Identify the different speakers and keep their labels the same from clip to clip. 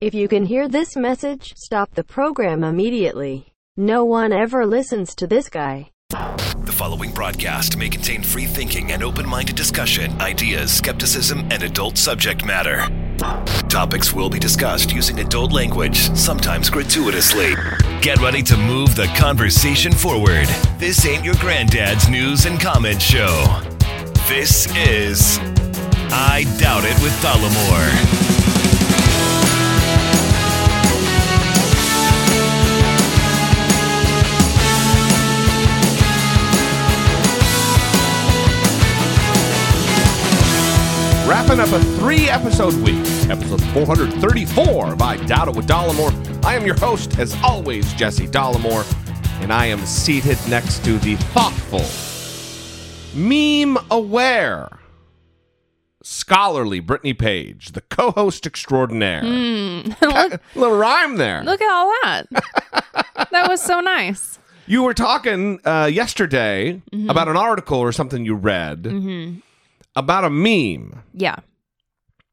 Speaker 1: If you can hear this message, stop the program immediately. No one ever listens to this guy.
Speaker 2: The following broadcast may contain free thinking and open minded discussion, ideas, skepticism, and adult subject matter. Topics will be discussed using adult language, sometimes gratuitously. Get ready to move the conversation forward. This ain't your granddad's news and comment show. This is I Doubt It with Dollemore.
Speaker 3: Wrapping up a three episode week, episode 434 by I Doubt It with Dollemore. I am your host, as always, Jesse Dollemore, and I am seated next to the thoughtful, meme aware, scholarly Brittany Page, the co host extraordinaire. Hmm.
Speaker 4: look,
Speaker 3: little rhyme there.
Speaker 4: look at all that. that was so nice.
Speaker 3: You were talking uh, yesterday mm-hmm. about an article or something you read mm-hmm. About a meme.
Speaker 4: Yeah.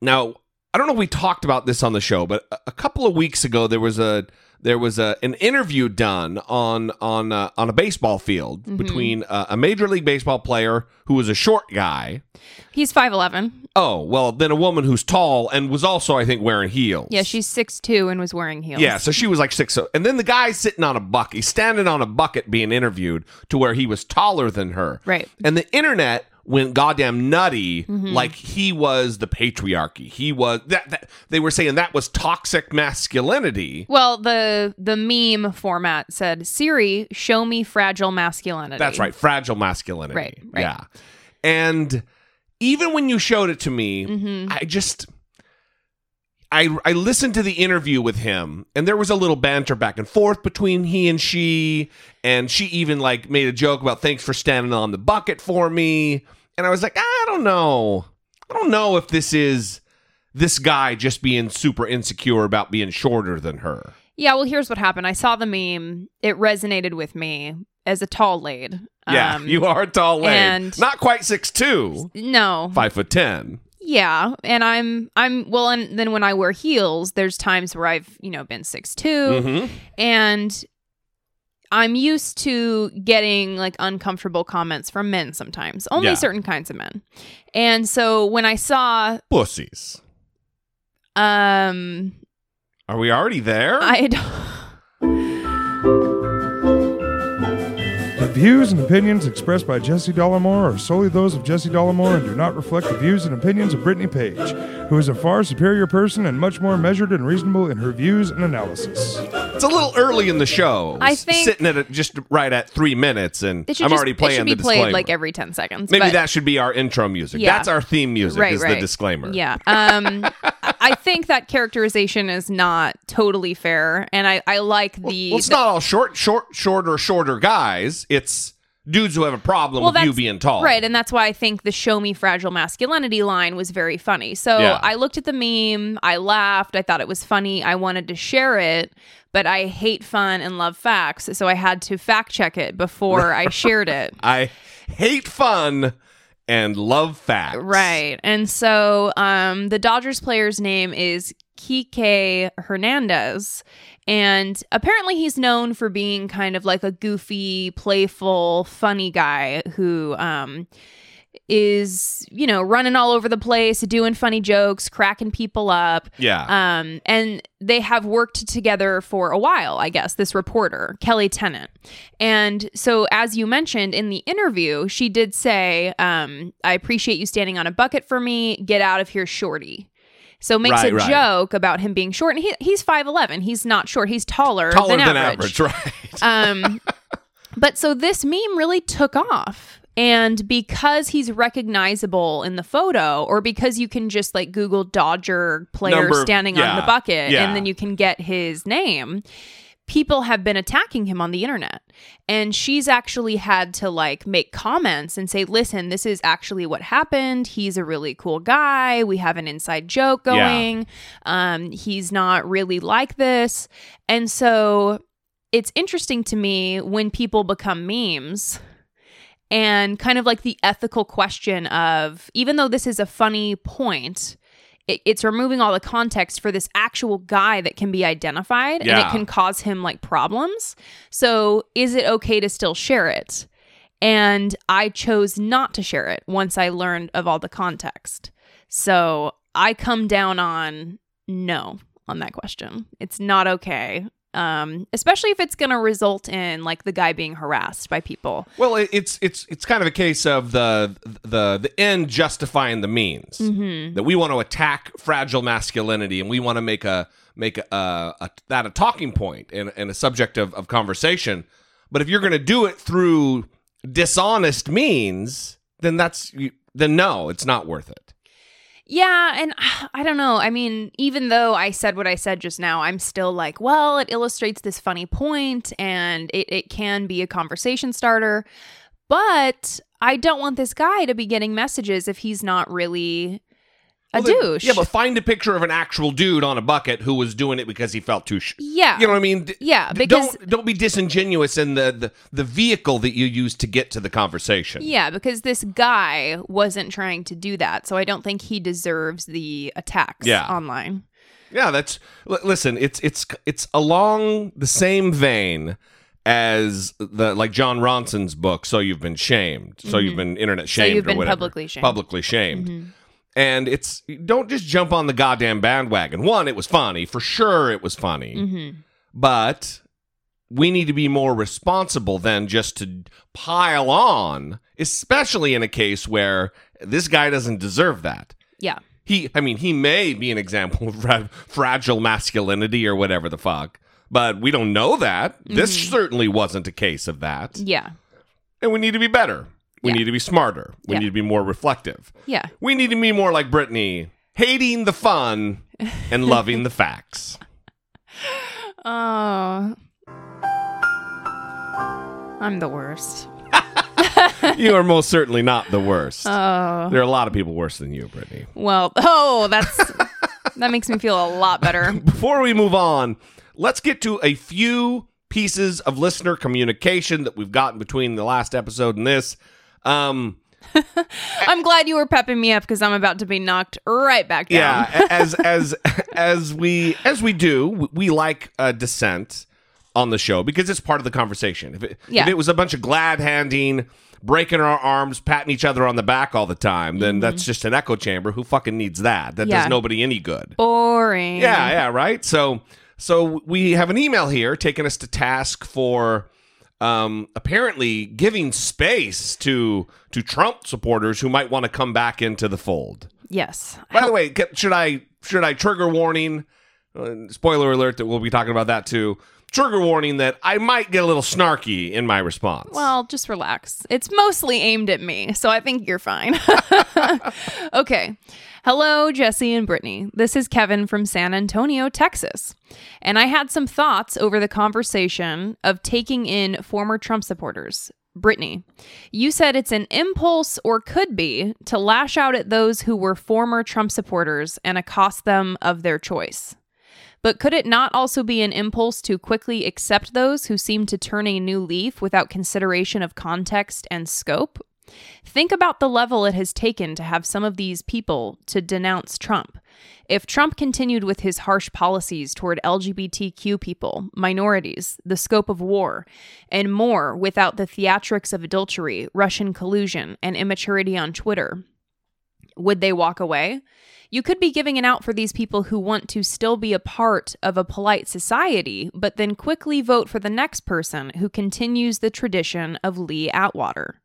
Speaker 3: Now, I don't know if we talked about this on the show, but a, a couple of weeks ago there was a there was a an interview done on on uh, on a baseball field between uh, a major league baseball player who was a short guy.
Speaker 4: He's 5'11.
Speaker 3: Oh, well, then a woman who's tall and was also I think wearing heels.
Speaker 4: Yeah, she's 6'2 and was wearing heels.
Speaker 3: Yeah, so she was like six. And then the guy sitting on a bucket, he's standing on a bucket being interviewed to where he was taller than her.
Speaker 4: Right.
Speaker 3: And the internet went goddamn nutty, like he was the patriarchy. He was that, that. They were saying that was toxic masculinity.
Speaker 4: Well, the the meme format said, "Siri, show me fragile masculinity."
Speaker 3: That's right, fragile masculinity.
Speaker 4: Right, right.
Speaker 3: Yeah. And even when you showed it to me,
Speaker 4: Mm-hmm.
Speaker 3: I just I I listened to the interview with him and there was a little banter back and forth between he and she and she even like made a joke about thanks for standing on the bucket for me and I was like, I don't know. I don't know if this is this guy just being super insecure about being shorter than her.
Speaker 4: Yeah, well, here's what happened. I saw the meme. It resonated with me as a tall lady.
Speaker 3: Yeah,
Speaker 4: Um,
Speaker 3: you are a tall lady.
Speaker 4: and-
Speaker 3: Not quite six two,
Speaker 4: No.
Speaker 3: five foot ten.
Speaker 4: Yeah, and I'm I'm well and then when I wear heels, there's times where I've, you know, been 6'2
Speaker 3: Mhm.
Speaker 4: and I'm used to getting like uncomfortable comments from men sometimes. Only
Speaker 3: Yeah.
Speaker 4: certain kinds of men. And so when I saw
Speaker 3: Pussies.
Speaker 4: um
Speaker 3: Are we already there?
Speaker 4: I
Speaker 5: The views and opinions expressed by Jesse Dollemore are solely those of Jesse Dollemore and do not reflect the views and opinions of Brittany Page, who is a far superior person and much more measured and reasonable in her views and analysis.
Speaker 3: it's a little early in the show.
Speaker 4: I think
Speaker 3: sitting at it just right at three minutes, and I'm
Speaker 4: just,
Speaker 3: already playing it
Speaker 4: should be
Speaker 3: the
Speaker 4: played like every 10 seconds.
Speaker 3: Maybe that should be our intro music.
Speaker 4: Yeah.
Speaker 3: That's our theme music.
Speaker 4: Right,
Speaker 3: is the
Speaker 4: right.
Speaker 3: disclaimer.
Speaker 4: Yeah. Um I think that characterization is not totally fair and I I like the
Speaker 3: Well, it's not all short, short, shorter, shorter guys. It's dudes who have a problem
Speaker 4: Well,
Speaker 3: with you being tall.
Speaker 4: Right, and that's why I think the show me fragile masculinity line was very funny. So
Speaker 3: Yeah.
Speaker 4: I looked at the meme, I laughed, I thought it was funny, I wanted to share it, but I hate fun and love facts, so I had to fact check it before I shared it.
Speaker 3: I hate fun and love facts.
Speaker 4: Right. And so um the Dodgers player's name is Kike Hernandez. And apparently he's known for being kind of like a goofy, playful, funny guy who um is, you know, running all over the place, doing funny jokes, cracking people up.
Speaker 3: Yeah.
Speaker 4: Um, and they have worked together for a while, I guess, this reporter, Kelly Tennant. And so, as you mentioned in the interview, she did say, um, I appreciate you standing on a bucket for me. Get out of here, shorty. So makes
Speaker 3: Right,
Speaker 4: a
Speaker 3: right.
Speaker 4: joke about him being short. And he, he's 5'11. He's not short. He's taller,
Speaker 3: Taller
Speaker 4: than,
Speaker 3: than
Speaker 4: average.
Speaker 3: average, right?
Speaker 4: Um, but so this meme really took off. And because he's recognizable in the photo, or because you can just like Google Dodger player
Speaker 3: Number-
Speaker 4: standing on the bucket
Speaker 3: yeah.
Speaker 4: and then you can get his name, people have been attacking him on the internet. And she's actually had to like make comments and say, listen, this is actually what happened. He's a really cool guy. We have an inside joke
Speaker 3: Yeah.
Speaker 4: going. Um, he's not really like this. And so it's interesting to me when people become memes and kind of like the ethical question of even though this is a funny point it, it's removing all the context for this actual guy that can be identified and it can cause him like problems. So, is it okay to still share it? And I chose not to share it once I learned of all the context. So, I come down on no on that question. It's not okay. Um, especially if it's going to result in like the guy being harassed by people.
Speaker 3: Well, it, it's it's it's kind of a case of the the the end justifying the means. That we want to attack fragile masculinity, and we want to make a make a, a, that a talking point and, and a subject of, of conversation. But if you're going to do it through dishonest means, then that's then no, it's not worth it.
Speaker 4: Yeah, and I don't know. I mean, even though I said what I said just now, I'm still like, well, it illustrates this funny point and it, it can be a conversation starter. But I don't want this guy to be getting messages if he's not really a
Speaker 3: Well, then-
Speaker 4: douche.
Speaker 3: Yeah, but find a picture of an actual dude on a bucket who was doing it because he felt too. Sh-
Speaker 4: yeah.
Speaker 3: you know what I mean? D-
Speaker 4: Yeah, because-
Speaker 3: don't don't be disingenuous in the, the the vehicle that you use to get to the conversation.
Speaker 4: Yeah, because this guy wasn't trying to do that. So I don't think he deserves the attacks
Speaker 3: Yeah.
Speaker 4: online.
Speaker 3: Yeah, that's l- listen. It's it's it's along the same vein as the like Jon Ronson's book. So you've been shamed. So you've been internet shamed.
Speaker 4: Mm-hmm. you've been publicly shamed.
Speaker 3: Publicly shamed. And it's don't just jump on the goddamn bandwagon. One, it was funny for sure. It was funny,
Speaker 4: Mm-hmm.
Speaker 3: but we need to be more responsible than just to pile on, especially in a case where this guy doesn't deserve that
Speaker 4: Yeah.
Speaker 3: he i mean he may be an example of fra- fragile masculinity or whatever the fuck but we don't know that this
Speaker 4: Mm-hmm.
Speaker 3: certainly wasn't a case of that
Speaker 4: Yeah.
Speaker 3: and we need to be better we
Speaker 4: Yeah.
Speaker 3: need to be smarter we
Speaker 4: Yeah.
Speaker 3: need to be more reflective
Speaker 4: Yeah.
Speaker 3: we need to be more like brittany hating the fun and loving the facts
Speaker 4: Oh. I'm the worst.
Speaker 3: you are most certainly not the worst
Speaker 4: Oh.
Speaker 3: there are a lot of people worse than you brittany
Speaker 4: Well, oh, that's that makes me feel a lot better.
Speaker 3: before we move on, let's get to a few pieces of listener communication that we've gotten between the last episode and this. Um,
Speaker 4: I'm glad you were pepping me up because I'm about to be knocked right back down.
Speaker 3: yeah, as as as we as we do, we like uh, dissent on the show because it's part of the conversation. If it,
Speaker 4: Yeah.
Speaker 3: if it was a bunch of glad handing, breaking our arms, patting each other on the back all the time, then that's just an echo chamber. Who fucking needs that? That
Speaker 4: Mm-hmm. Yeah.
Speaker 3: does nobody any good.
Speaker 4: Boring.
Speaker 3: Yeah, yeah, right. So, so we have an email here taking us to task for um, apparently giving space to to Trump supporters who might want to come back into the fold.
Speaker 4: Yes.
Speaker 3: By the way, should I should I trigger warning? Uh, spoiler alert that we'll be talking about that too. Trigger warning that I might get a little snarky in my response.
Speaker 4: Well, just relax. It's mostly aimed at me, so I think you're fine. okay. Hello, Jesse and Brittany. This is Kevin from San Antonio, Texas. And I had some thoughts over the conversation of taking in former Trump supporters. Brittany, you said it's an impulse or could be to lash out at those who were former Trump supporters and accost them of their choice. But could it not also be an impulse to quickly accept those who seem to turn a new leaf without consideration of context and scope? Think about the level it has taken to have some of these people to denounce Trump. If Trump continued with his harsh policies toward LGBTQ people, minorities, the scope of war, and more without the theatrics of adultery, Russian collusion, and immaturity on Twitter, would they walk away? You could be giving an out for these people who want to still be a part of a polite society, but then quickly vote for the next person who continues the tradition of Lee Atwater.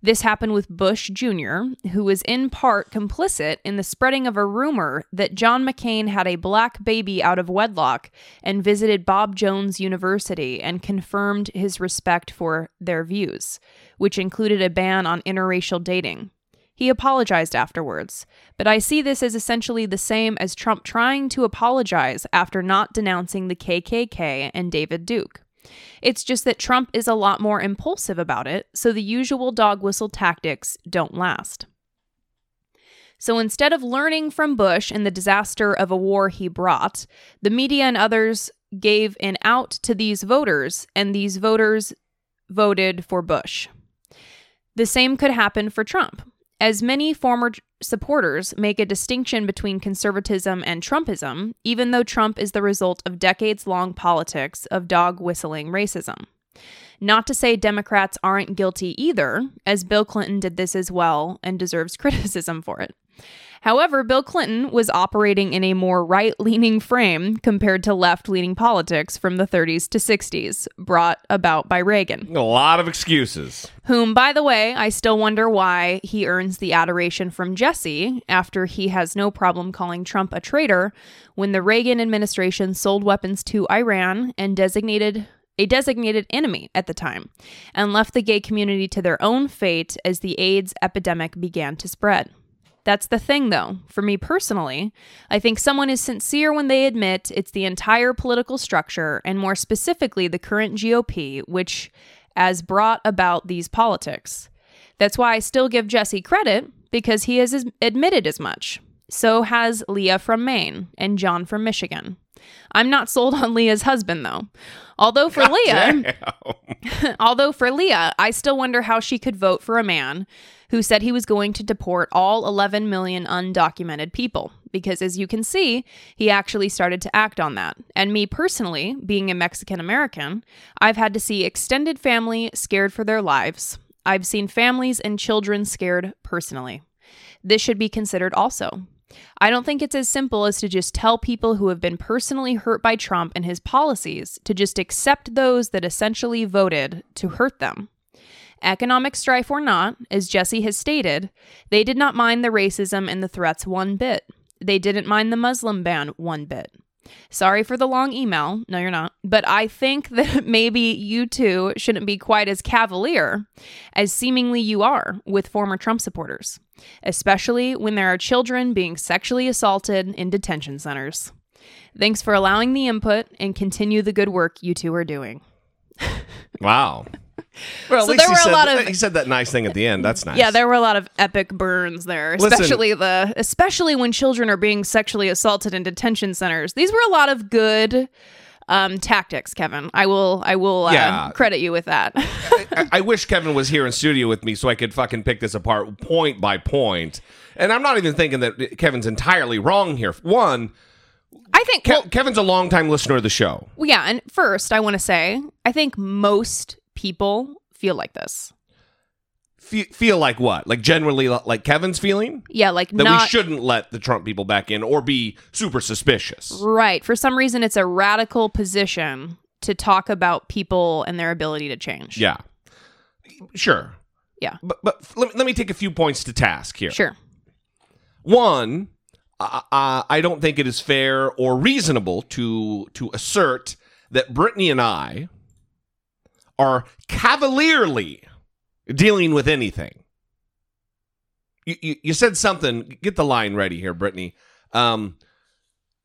Speaker 4: This happened with Bush Jr., who was in part complicit in the spreading of a rumor that John McCain had a black baby out of wedlock and visited Bob Jones University and confirmed his respect for their views, which included a ban on interracial dating. He apologized afterwards, but I see this as essentially the same as Trump trying to apologize after not denouncing the KKK and David Duke. It's just that Trump is a lot more impulsive about it, so the usual dog whistle tactics don't last. So instead of learning from Bush and the disaster of a war he brought, the media and others gave an out to these voters, and these voters voted for Bush. The same could happen for Trump. As many former supporters make a distinction between conservatism and Trumpism, even though Trump is the result of decades long politics of dog whistling racism. Not to say Democrats aren't guilty either, as Bill Clinton did this as well and deserves criticism for it. However, Bill Clinton was operating in a more right leaning frame compared to left leaning politics from the 30s to 60s, brought about by Reagan
Speaker 3: A lot of excuses.
Speaker 4: whom, by the way, I still wonder why he earns the adoration from Jesse after he has no problem calling Trump a traitor when the Reagan administration sold weapons to Iran and designated a designated enemy at the time and left the gay community to their own fate as the AIDS epidemic began to spread. That's the thing, though. For me personally, I think someone is sincere when they admit it's the entire political structure, and more specifically, the current GOP, which has brought about these politics. That's why I still give Jesse credit because he has admitted as much. So has Leah from Maine and John from Michigan. I'm not sold on Leah's husband though. Although for Leah, although for Leah, I still wonder how she could vote for a man who said he was going to deport all 11 million undocumented people. Because as you can see, he actually started to act on that. And me personally, being a Mexican American, I've had to see extended family scared for their lives. I've seen families and children scared personally. This should be considered also. I don't think it's as simple as to just tell people who have been personally hurt by Trump and his policies to just accept those that essentially voted to hurt them. Economic strife or not, as Jesse has stated, they did not mind the racism and the threats one bit. They didn't mind the Muslim ban one bit. Sorry for the long email. No, you're not. But I think that maybe you two shouldn't be quite as cavalier as seemingly you are with former Trump supporters, especially when there are children being sexually assaulted in detention centers. Thanks for allowing the input and continue the good work you two are doing.
Speaker 3: Wow. Well,
Speaker 4: So there
Speaker 3: he
Speaker 4: were a lot
Speaker 3: that-
Speaker 4: of-
Speaker 3: he said that nice thing at the end. That's nice.
Speaker 4: Yeah, there were a lot of epic burns there,
Speaker 3: Listen-
Speaker 4: especially the especially when children are being sexually assaulted in detention centers. These were a lot of good um, tactics, Kevin. I will I will uh,
Speaker 3: Yeah.
Speaker 4: credit you with that.
Speaker 3: I, I wish Kevin was here in studio with me so I could fucking pick this apart point by point. And I'm not even thinking that Kevin's entirely wrong here. One,
Speaker 4: I think
Speaker 3: Ke-
Speaker 4: well,
Speaker 3: Kevin's a longtime listener of the show.
Speaker 4: well, yeah, and first I want to say I think most people feel like this.
Speaker 3: Fe- feel like what? Like generally like Kevin's feeling?
Speaker 4: Yeah, like
Speaker 3: That
Speaker 4: not
Speaker 3: we shouldn't let the Trump people back in or be super suspicious.
Speaker 4: right. For some reason it's a radical position to talk about people and their ability to change.
Speaker 3: Yeah. Sure.
Speaker 4: Yeah.
Speaker 3: But, but let, let me take a few points to task here.
Speaker 4: Sure.
Speaker 3: One, uh, I don't think it is fair or reasonable to to assert that Brittany and I are cavalierly dealing with anything. You, you, you said something. Get the line ready here, Brittany. Um,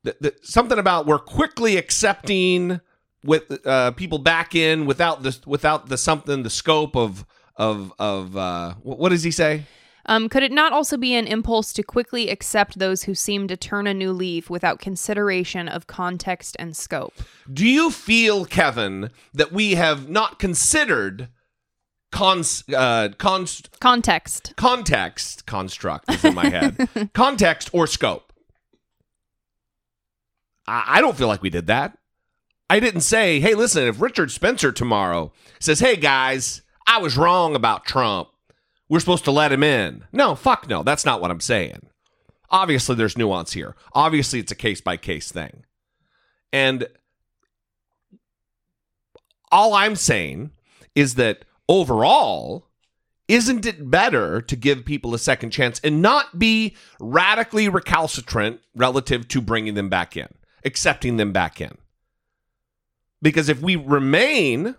Speaker 3: th- th- something about we're quickly accepting with uh, people back in without the without the something the scope of of of uh, what does he say?
Speaker 4: Um, could it not also be an impulse to quickly accept those who seem to turn a new leaf without consideration of context and scope?
Speaker 3: Do you feel, Kevin, that we have not considered cons, uh, const,
Speaker 4: Context.
Speaker 3: context construct is in my head, context or scope? I, I don't feel like we did that. I didn't say, hey, listen, if Richard Spencer tomorrow says, hey, guys, I was wrong about Trump, we're supposed to let him in. No, fuck no. That's not what I'm saying. Obviously, there's nuance here. Obviously, it's a case by case thing. And all I'm saying is that overall, isn't it better to give people a second chance and not be radically recalcitrant relative to bringing them back in, accepting them back in? Because if we remain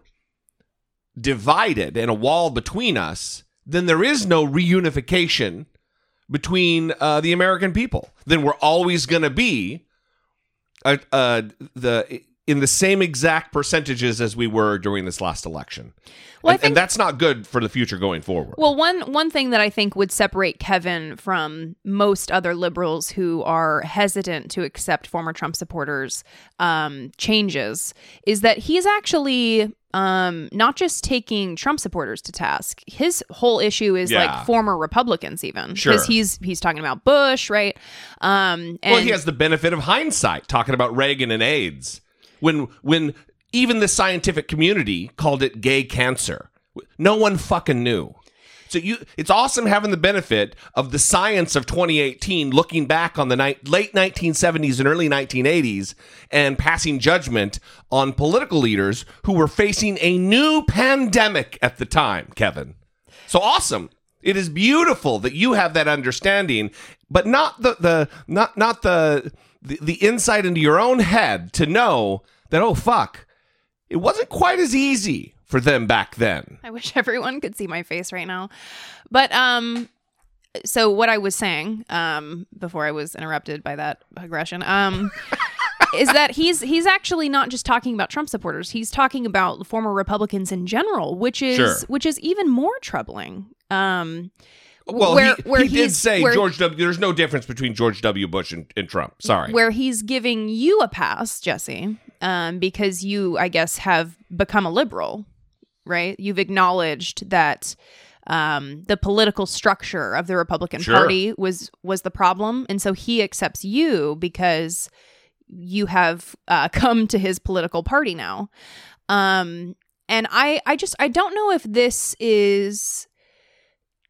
Speaker 3: divided and a wall between us, then there is no reunification between uh, the American people. Then we're always going to be uh, uh, the in the same exact percentages as we were during this last election.
Speaker 4: Well,
Speaker 3: and,
Speaker 4: think-
Speaker 3: and that's not good for the future going forward.
Speaker 4: Well, one one thing that I think would separate Kevin from most other liberals who are hesitant to accept former Trump supporters um, changes is that he's actually um, not just taking Trump supporters to task. His whole issue is
Speaker 3: Yeah.
Speaker 4: like former Republicans, even
Speaker 3: Sure.
Speaker 4: because he's he's talking about Bush, right? Um, and
Speaker 3: well, he has the benefit of hindsight, talking about Reagan and AIDS, when when even the scientific community called it gay cancer. No one fucking knew. So you, it's awesome having the benefit of the science of 2018, looking back on the ni- late 1970s and early 1980s, and passing judgment on political leaders who were facing a new pandemic at the time. Kevin, so awesome. It is beautiful that you have that understanding, but not the the not not the the, the insight into your own head to know that oh fuck, it wasn't quite as easy for them back then.
Speaker 4: I wish everyone could see my face right now. But um so what I was saying um before I was interrupted by that aggression um is that he's he's actually not just talking about Trump supporters. He's talking about former Republicans in general, which is
Speaker 3: Sure.
Speaker 4: which is even more troubling. Um
Speaker 3: Well,
Speaker 4: where-
Speaker 3: he,
Speaker 4: where
Speaker 3: he did say
Speaker 4: where-
Speaker 3: George W. There's no difference between George W. Bush and, and Trump. Sorry.
Speaker 4: where he's giving you a pass, Jesse, um, because you, I guess, have become a liberal, right? You've acknowledged that um, the political structure of the Republican
Speaker 3: Sure.
Speaker 4: Party was was the problem, and so he accepts you because you have uh, come to his political party now. Um, and I, I just, I don't know if this is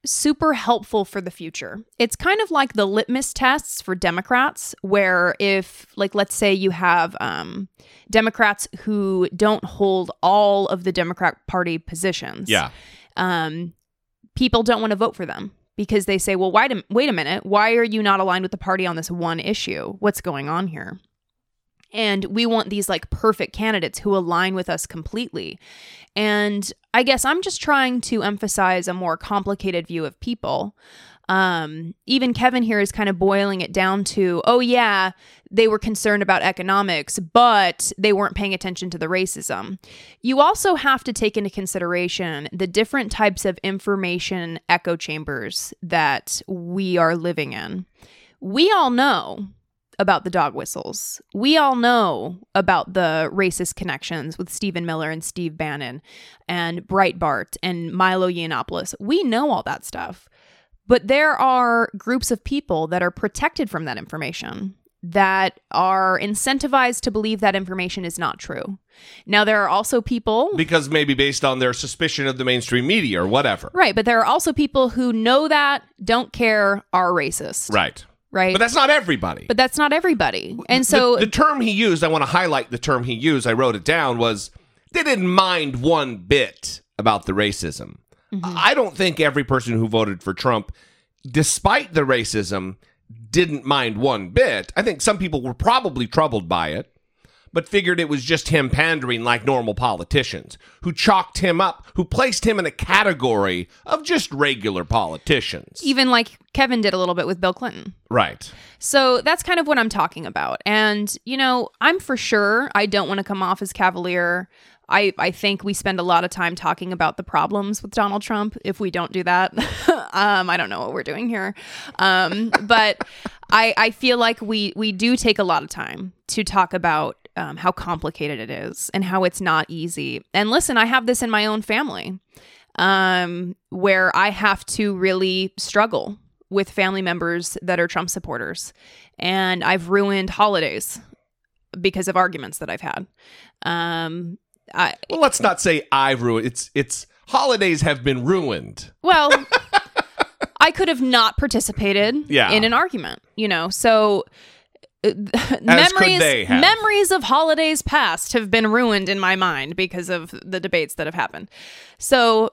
Speaker 4: super helpful for the future. It's kind of like the litmus tests for Democrats, where if, like, let's say you have um, Democrats who don't hold all of the Democrat Party positions.
Speaker 3: yeah.
Speaker 4: Um, people don't want to vote for them because they say, well, wait a, wait a minute. Why are you not aligned with the party on this one issue? What's going on here? And we want these like perfect candidates who align with us completely. And I guess I'm just trying to emphasize a more complicated view of people. Um, even Kevin here is kind of boiling it down to, oh, yeah, they were concerned about economics, but they weren't paying attention to the racism. You also have to take into consideration the different types of information echo chambers that we are living in. We all know about the dog whistles. We all know about the racist connections with Stephen Miller and Steve Bannon and Breitbart and Milo Yiannopoulos. We know all that stuff. But there are groups of people that are protected from that information that are incentivized to believe that information is not true. Now, there are also people.
Speaker 3: Because maybe based on their suspicion of the mainstream media or whatever.
Speaker 4: Right, but there are also people who know that, don't care, are racist.
Speaker 3: Right.
Speaker 4: Right.
Speaker 3: But that's not everybody.
Speaker 4: But that's not everybody. And so
Speaker 3: the, the term he used, I want to highlight the term he used. I wrote it down was they didn't mind one bit about the racism.
Speaker 4: Mm-hmm.
Speaker 3: I don't think every person who voted for Trump, despite the racism, didn't mind one bit. I think some people were probably troubled by it, but figured it was just him pandering like normal politicians who chalked him up, who placed him in a category of just regular politicians.
Speaker 4: even like Kevin did a little bit with Bill Clinton.
Speaker 3: right.
Speaker 4: So that's kind of what I'm talking about. And, you know, I'm for sure, I don't want to come off as cavalier. I, I think we spend a lot of time talking about the problems with Donald Trump. If we don't do that, um, I don't know what we're doing here. Um, but I, I feel like we, we do take a lot of time to talk about um, how complicated it is and how it's not easy. And listen, I have this in my own family um, where I have to really struggle with family members that are Trump supporters. And I've ruined holidays because of arguments that I've had. Um, I,
Speaker 3: Well, let's not say I've ruined. It's it's holidays have been ruined.
Speaker 4: well, I could have not participated
Speaker 3: Yeah.
Speaker 4: in an argument, you know. So memories memories of holidays past have been ruined in my mind because of the debates that have happened. So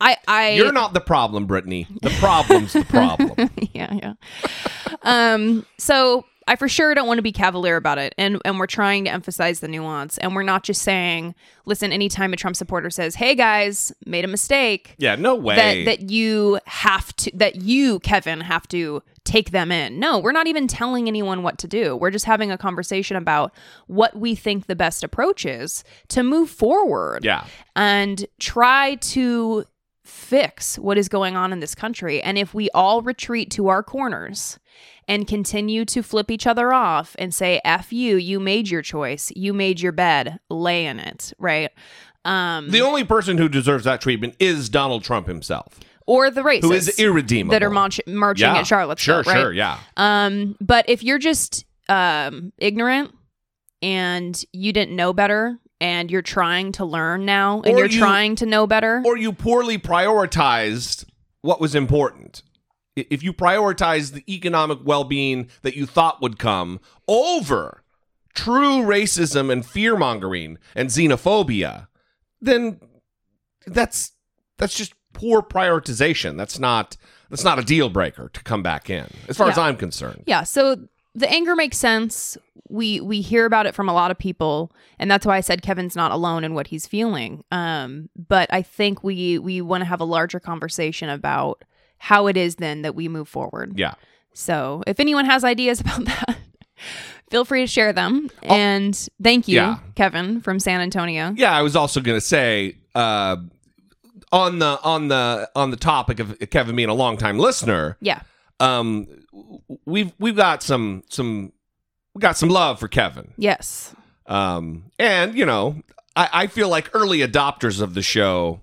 Speaker 4: I I
Speaker 3: You're not the problem, Brittany. The problem's the problem.
Speaker 4: yeah, yeah. um, so I for sure don't want to be cavalier about it, and and we're trying to emphasize the nuance, and we're not just saying, listen, anytime a Trump supporter says, "Hey guys, made a mistake,"
Speaker 3: Yeah, no way.
Speaker 4: that that you have to, that you Kevin have to take them in. No, we're not even telling anyone what to do. We're just having a conversation about what we think the best approach is to move forward
Speaker 3: yeah.
Speaker 4: and try to fix what is going on in this country. And if we all retreat to our corners and continue to flip each other off and say, F you, you made your choice, you made your bed, lay in it, right? Um,
Speaker 3: The only person who deserves that treatment is Donald Trump himself,
Speaker 4: or the racists
Speaker 3: who is irredeemable.
Speaker 4: that are march- marching
Speaker 3: yeah.
Speaker 4: at Charlottesville,
Speaker 3: Sure,
Speaker 4: right?
Speaker 3: sure, yeah.
Speaker 4: Um, but if you're just um ignorant and you didn't know better and you're trying to learn now and
Speaker 3: Or
Speaker 4: you're
Speaker 3: you-
Speaker 4: trying to know better,
Speaker 3: Or you poorly prioritized what was important. If you prioritize the economic well-being that you thought would come over true racism and fear mongering and xenophobia, then that's that's just poor prioritization. That's not that's not a deal breaker to come back in, as far as I'm concerned.
Speaker 4: yeah, so the anger makes sense. We we hear about it from a lot of people, and that's why I said Kevin's not alone in what he's feeling. Um, but I think we we want to have a larger conversation about how it is then that we move forward.
Speaker 3: Yeah.
Speaker 4: So if anyone has ideas about that, feel free to share them. and thank you,
Speaker 3: Oh. Yeah.
Speaker 4: Kevin from San Antonio.
Speaker 3: Yeah, I was also going to say uh, on the on the on the topic of Kevin being a longtime listener,
Speaker 4: Yeah.
Speaker 3: um, we've we've got some some we got some love for Kevin,
Speaker 4: Yes.
Speaker 3: um, and you know I, I feel like early adopters of the show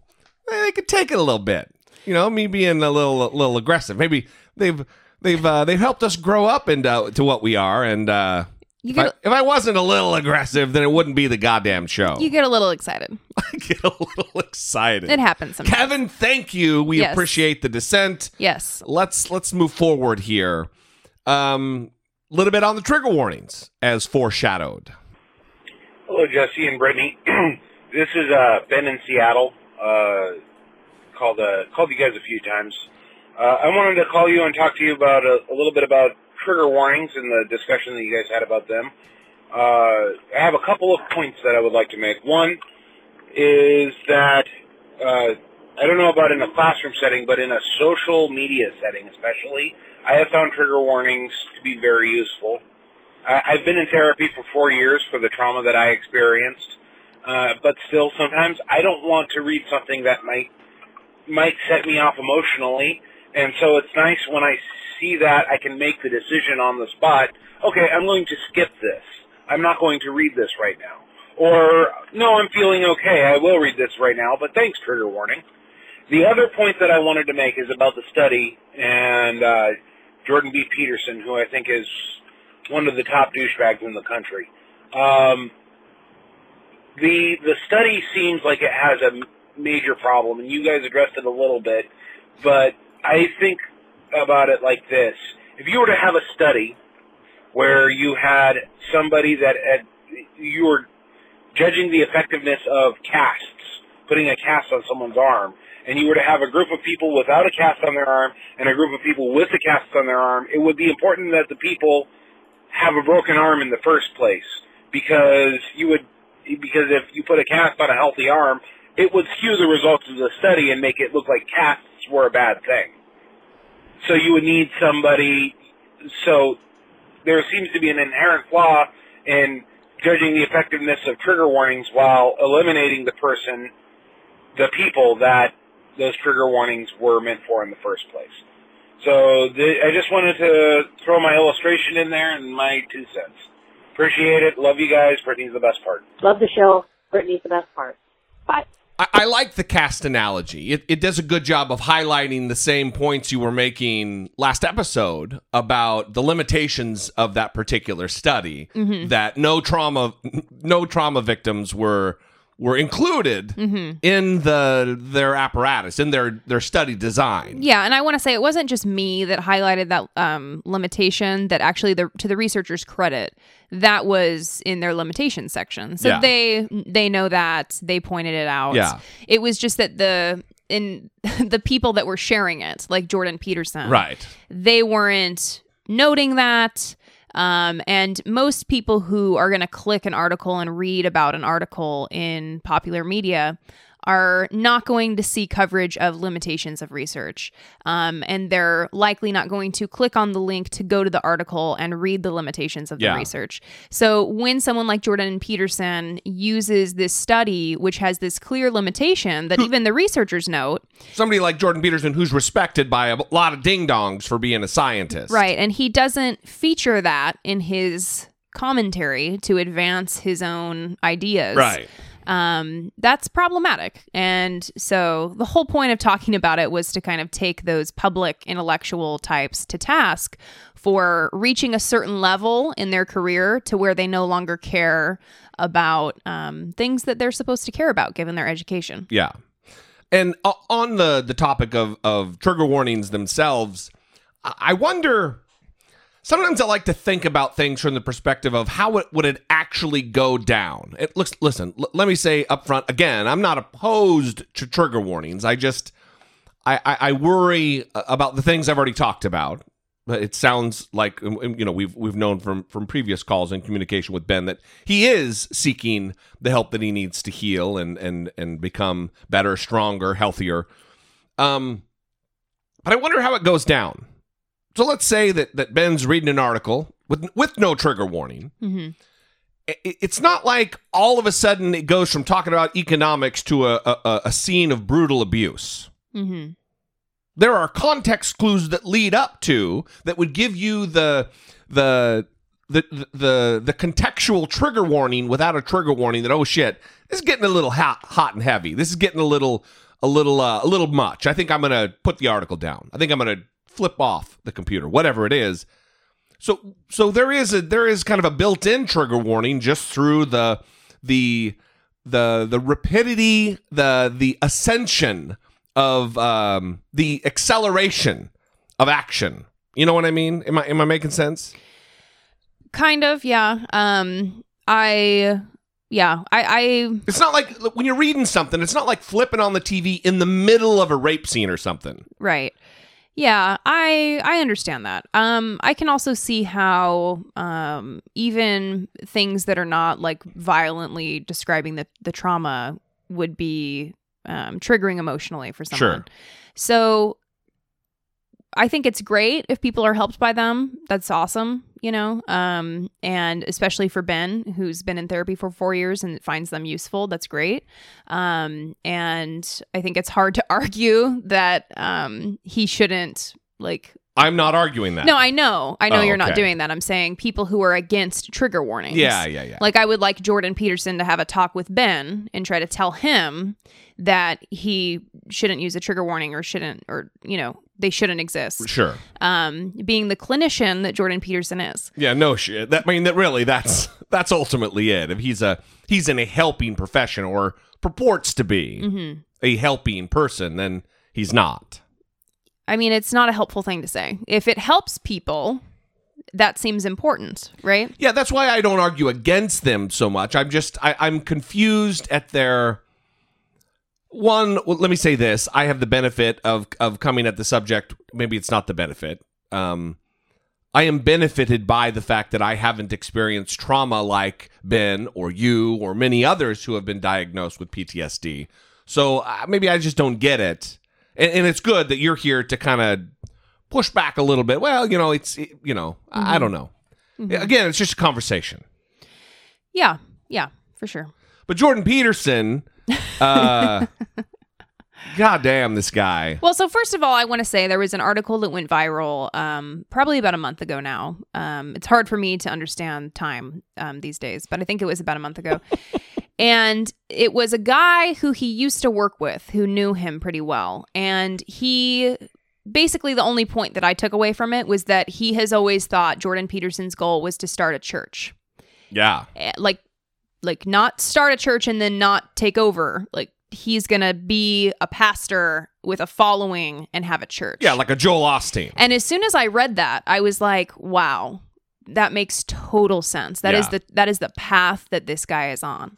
Speaker 3: they could take it a little bit. You know, me being a little a little aggressive. Maybe they've they've uh, they've helped us grow up into to what we are, and uh,
Speaker 4: You
Speaker 3: if I, if I wasn't a little aggressive, then it wouldn't be the goddamn show.
Speaker 4: you get a little excited.
Speaker 3: I get a little excited.
Speaker 4: It happens sometimes.
Speaker 3: Kevin, thank you. We
Speaker 4: Yes.
Speaker 3: appreciate the dissent.
Speaker 4: yes.
Speaker 3: Let's let's move forward here. Um, a little bit on the trigger warnings as foreshadowed.
Speaker 6: Hello, Jesse and Brittany. this is uh, Ben in Seattle. Uh, called uh, called you guys a few times. Uh, I wanted to call you and talk to you about a, a little bit about trigger warnings and the discussion that you guys had about them. Uh, I have a couple of points that I would like to make. One is that uh, I don't know about in a classroom setting, but in a social media setting, especially, I have found trigger warnings to be very useful. I, I've been in therapy for four years for the trauma that I experienced, uh, but still, sometimes I don't want to read something that might might set me off emotionally, and so it's nice when I see that I can make the decision on the spot. Okay, I'm going to skip this. I'm not going to read this right now. Or, no, I'm feeling okay. I will read this right now, but thanks, trigger warning. The other point that I wanted to make is about the study and uh, Jordan B. Peterson, who I think is one of the top douchebags in the country. Um, the the study seems like it has a major problem, and you guys addressed it a little bit, but I think about it like this: if you were to have a study where you had somebody that had, you were judging the effectiveness of casts, putting a cast on someone's arm, and you were to have a group of people without a cast on their arm and a group of people with a cast on their arm, it would be important that the people have a broken arm in the first place because you would because if you put a cast on a healthy arm, it would skew the results of the study and make it look like casts were a bad thing. So you would need somebody so there seems to be an inherent flaw in judging the effectiveness of trigger warnings while eliminating the person, the people that those trigger warnings were meant for in the first place. So the, I just wanted to throw my illustration in there and my two cents. Appreciate it. Love you guys. Brittany's the best part.
Speaker 7: Love the show. Brittany's the best part. Bye.
Speaker 3: I, I like the cast analogy. It, it does a good job of highlighting the same points you were making last episode about the limitations of that particular study. Mm-hmm. That no trauma, no trauma victims were were included in the their apparatus in their their study design.
Speaker 4: Yeah, and I want to say it wasn't just me that highlighted that um, limitation. That actually, the to the researchers' credit, that was in their limitation section. So
Speaker 3: Yeah.
Speaker 4: they they know that they pointed it out.
Speaker 3: Yeah.
Speaker 4: it was just that the in the people that were sharing it, like Jordan Peterson,
Speaker 3: Right.
Speaker 4: they weren't noting that. Um, and most people who are going to click an article and read about an article in popular media are not going to see coverage of limitations of research. Um, and they're likely not going to click on the link to go to the article and read the limitations of the research. So when someone like Jordan Peterson uses this study, which has this clear limitation that even the researchers note,
Speaker 3: Somebody like Jordan Peterson, who's respected by a lot of ding dongs for being a scientist.
Speaker 4: Right. And he doesn't feature that in his commentary to advance his own ideas.
Speaker 3: Right.
Speaker 4: Um, that's problematic. And so the whole point of talking about it was to kind of take those public intellectual types to task for reaching a certain level in their career to where they no longer care about um, things that they're supposed to care about given their education.
Speaker 3: Yeah. And uh, on the the topic of of trigger warnings themselves, I I wonder. Sometimes I like to think about things from the perspective of how it would it actually go down. It looks. Listen, l- let me say up front again. I'm not opposed to trigger warnings. I just I, I, I worry about the things I've already talked about. It sounds like um, um, you know we've we've known from from previous calls and communication with Ben that he is seeking the help that he needs to heal and and and become better, stronger, healthier. Um, but I wonder how it goes down. So let's say that that Ben's reading an article with with no trigger warning.
Speaker 4: hmm
Speaker 3: I- I- It's not like all of a sudden it goes from talking about economics to a a, a scene of brutal abuse.
Speaker 4: Hmm
Speaker 3: there are context clues that lead up to that would give you the the the the the contextual trigger warning without a trigger warning that oh shit this is getting a little hot hot and heavy. This is getting a little a little uh, a little much. I think i'm gonna put the article down. I think i'm gonna flip off the computer whatever it is. So so there is a there is kind of a built-in trigger warning just through the the the the rapidity the the ascension of um the acceleration of action. You know what i mean? Am i am i making sense?
Speaker 4: Kind of, yeah. Um, I, yeah, I, I,
Speaker 3: it's not like when you're reading something it's not like flipping on the tv in the middle of a rape scene or something.
Speaker 4: Right. Yeah, I I understand that. Um I can also see how um even things that are not like violently describing the the trauma would be um triggering emotionally for someone.
Speaker 3: Sure.
Speaker 4: So I think it's great if people are helped by them. That's awesome, you know. Um, and especially for Ben, who's been in therapy for four years and finds them useful. That's great. Um, and I think it's hard to argue that um, he shouldn't like.
Speaker 3: i'm not arguing that
Speaker 4: No, I know, I know
Speaker 3: Oh,
Speaker 4: you're not doing that. I'm saying people who are against trigger warnings.
Speaker 3: yeah yeah yeah
Speaker 4: Like I would like Jordan Peterson to have a talk with Ben and try to tell him that he shouldn't use a trigger warning or shouldn't or you know they shouldn't exist.
Speaker 3: sure
Speaker 4: Um, being the clinician that Jordan Peterson is.
Speaker 3: yeah no shit that I mean that really that's that's ultimately it if he's a he's in a helping profession or purports to be
Speaker 4: hmm
Speaker 3: a helping person then he's not
Speaker 4: I mean, it's not a helpful thing to say. If it helps people, that seems important, right?
Speaker 3: Yeah, that's why I don't argue against them so much. I'm just I, I'm confused at their one. Well, let me say this: I have the benefit of of coming at the subject. Maybe it's not the benefit. Um, I am benefited by the fact that I haven't experienced trauma like Ben or you or many others who have been diagnosed with PTSD. So uh, maybe I just don't get it, and, and it's good that you're here to kind of push back a little bit. Well, you know, it's it- you know, I I don't know. Again, it's just a conversation.
Speaker 4: Yeah, yeah, for sure.
Speaker 3: But Jordan Peterson, uh, god damn this guy.
Speaker 4: Well, so first of all, I want to say there was an article that went viral um, probably about a month ago now. Um, it's hard for me to understand time um, these days, but I think it was about a month ago. and it was a guy who he used to work with who knew him pretty well. And he basically, the only point that I took away from it was that he has always thought Jordan Peterson's goal was to start a church.
Speaker 3: Yeah.
Speaker 4: Eh, Like, like not start a church and then not take over. Like, he's gonna be a pastor with a following and have a church.
Speaker 3: Yeah, like a Joel Osteen.
Speaker 4: And as soon as I read that, I was like, wow, that makes total sense. That is
Speaker 3: Yeah.
Speaker 4: the that is the path that this guy is on.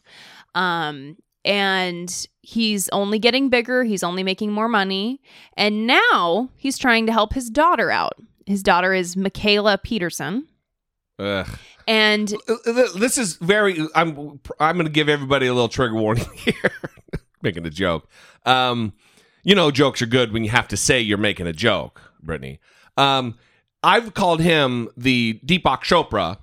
Speaker 4: Um and he's only getting bigger, he's only making more money, and now he's trying to help his daughter out. His daughter is Mikhaila Peterson,
Speaker 3: Ugh.
Speaker 4: And
Speaker 3: Uh, uh, This is very. I'm. I'm going to give everybody a little trigger warning here. making a joke. Um, you know, jokes are good when you have to say you're making a joke, Brittany. Um, I've called him the Deepak Chopra,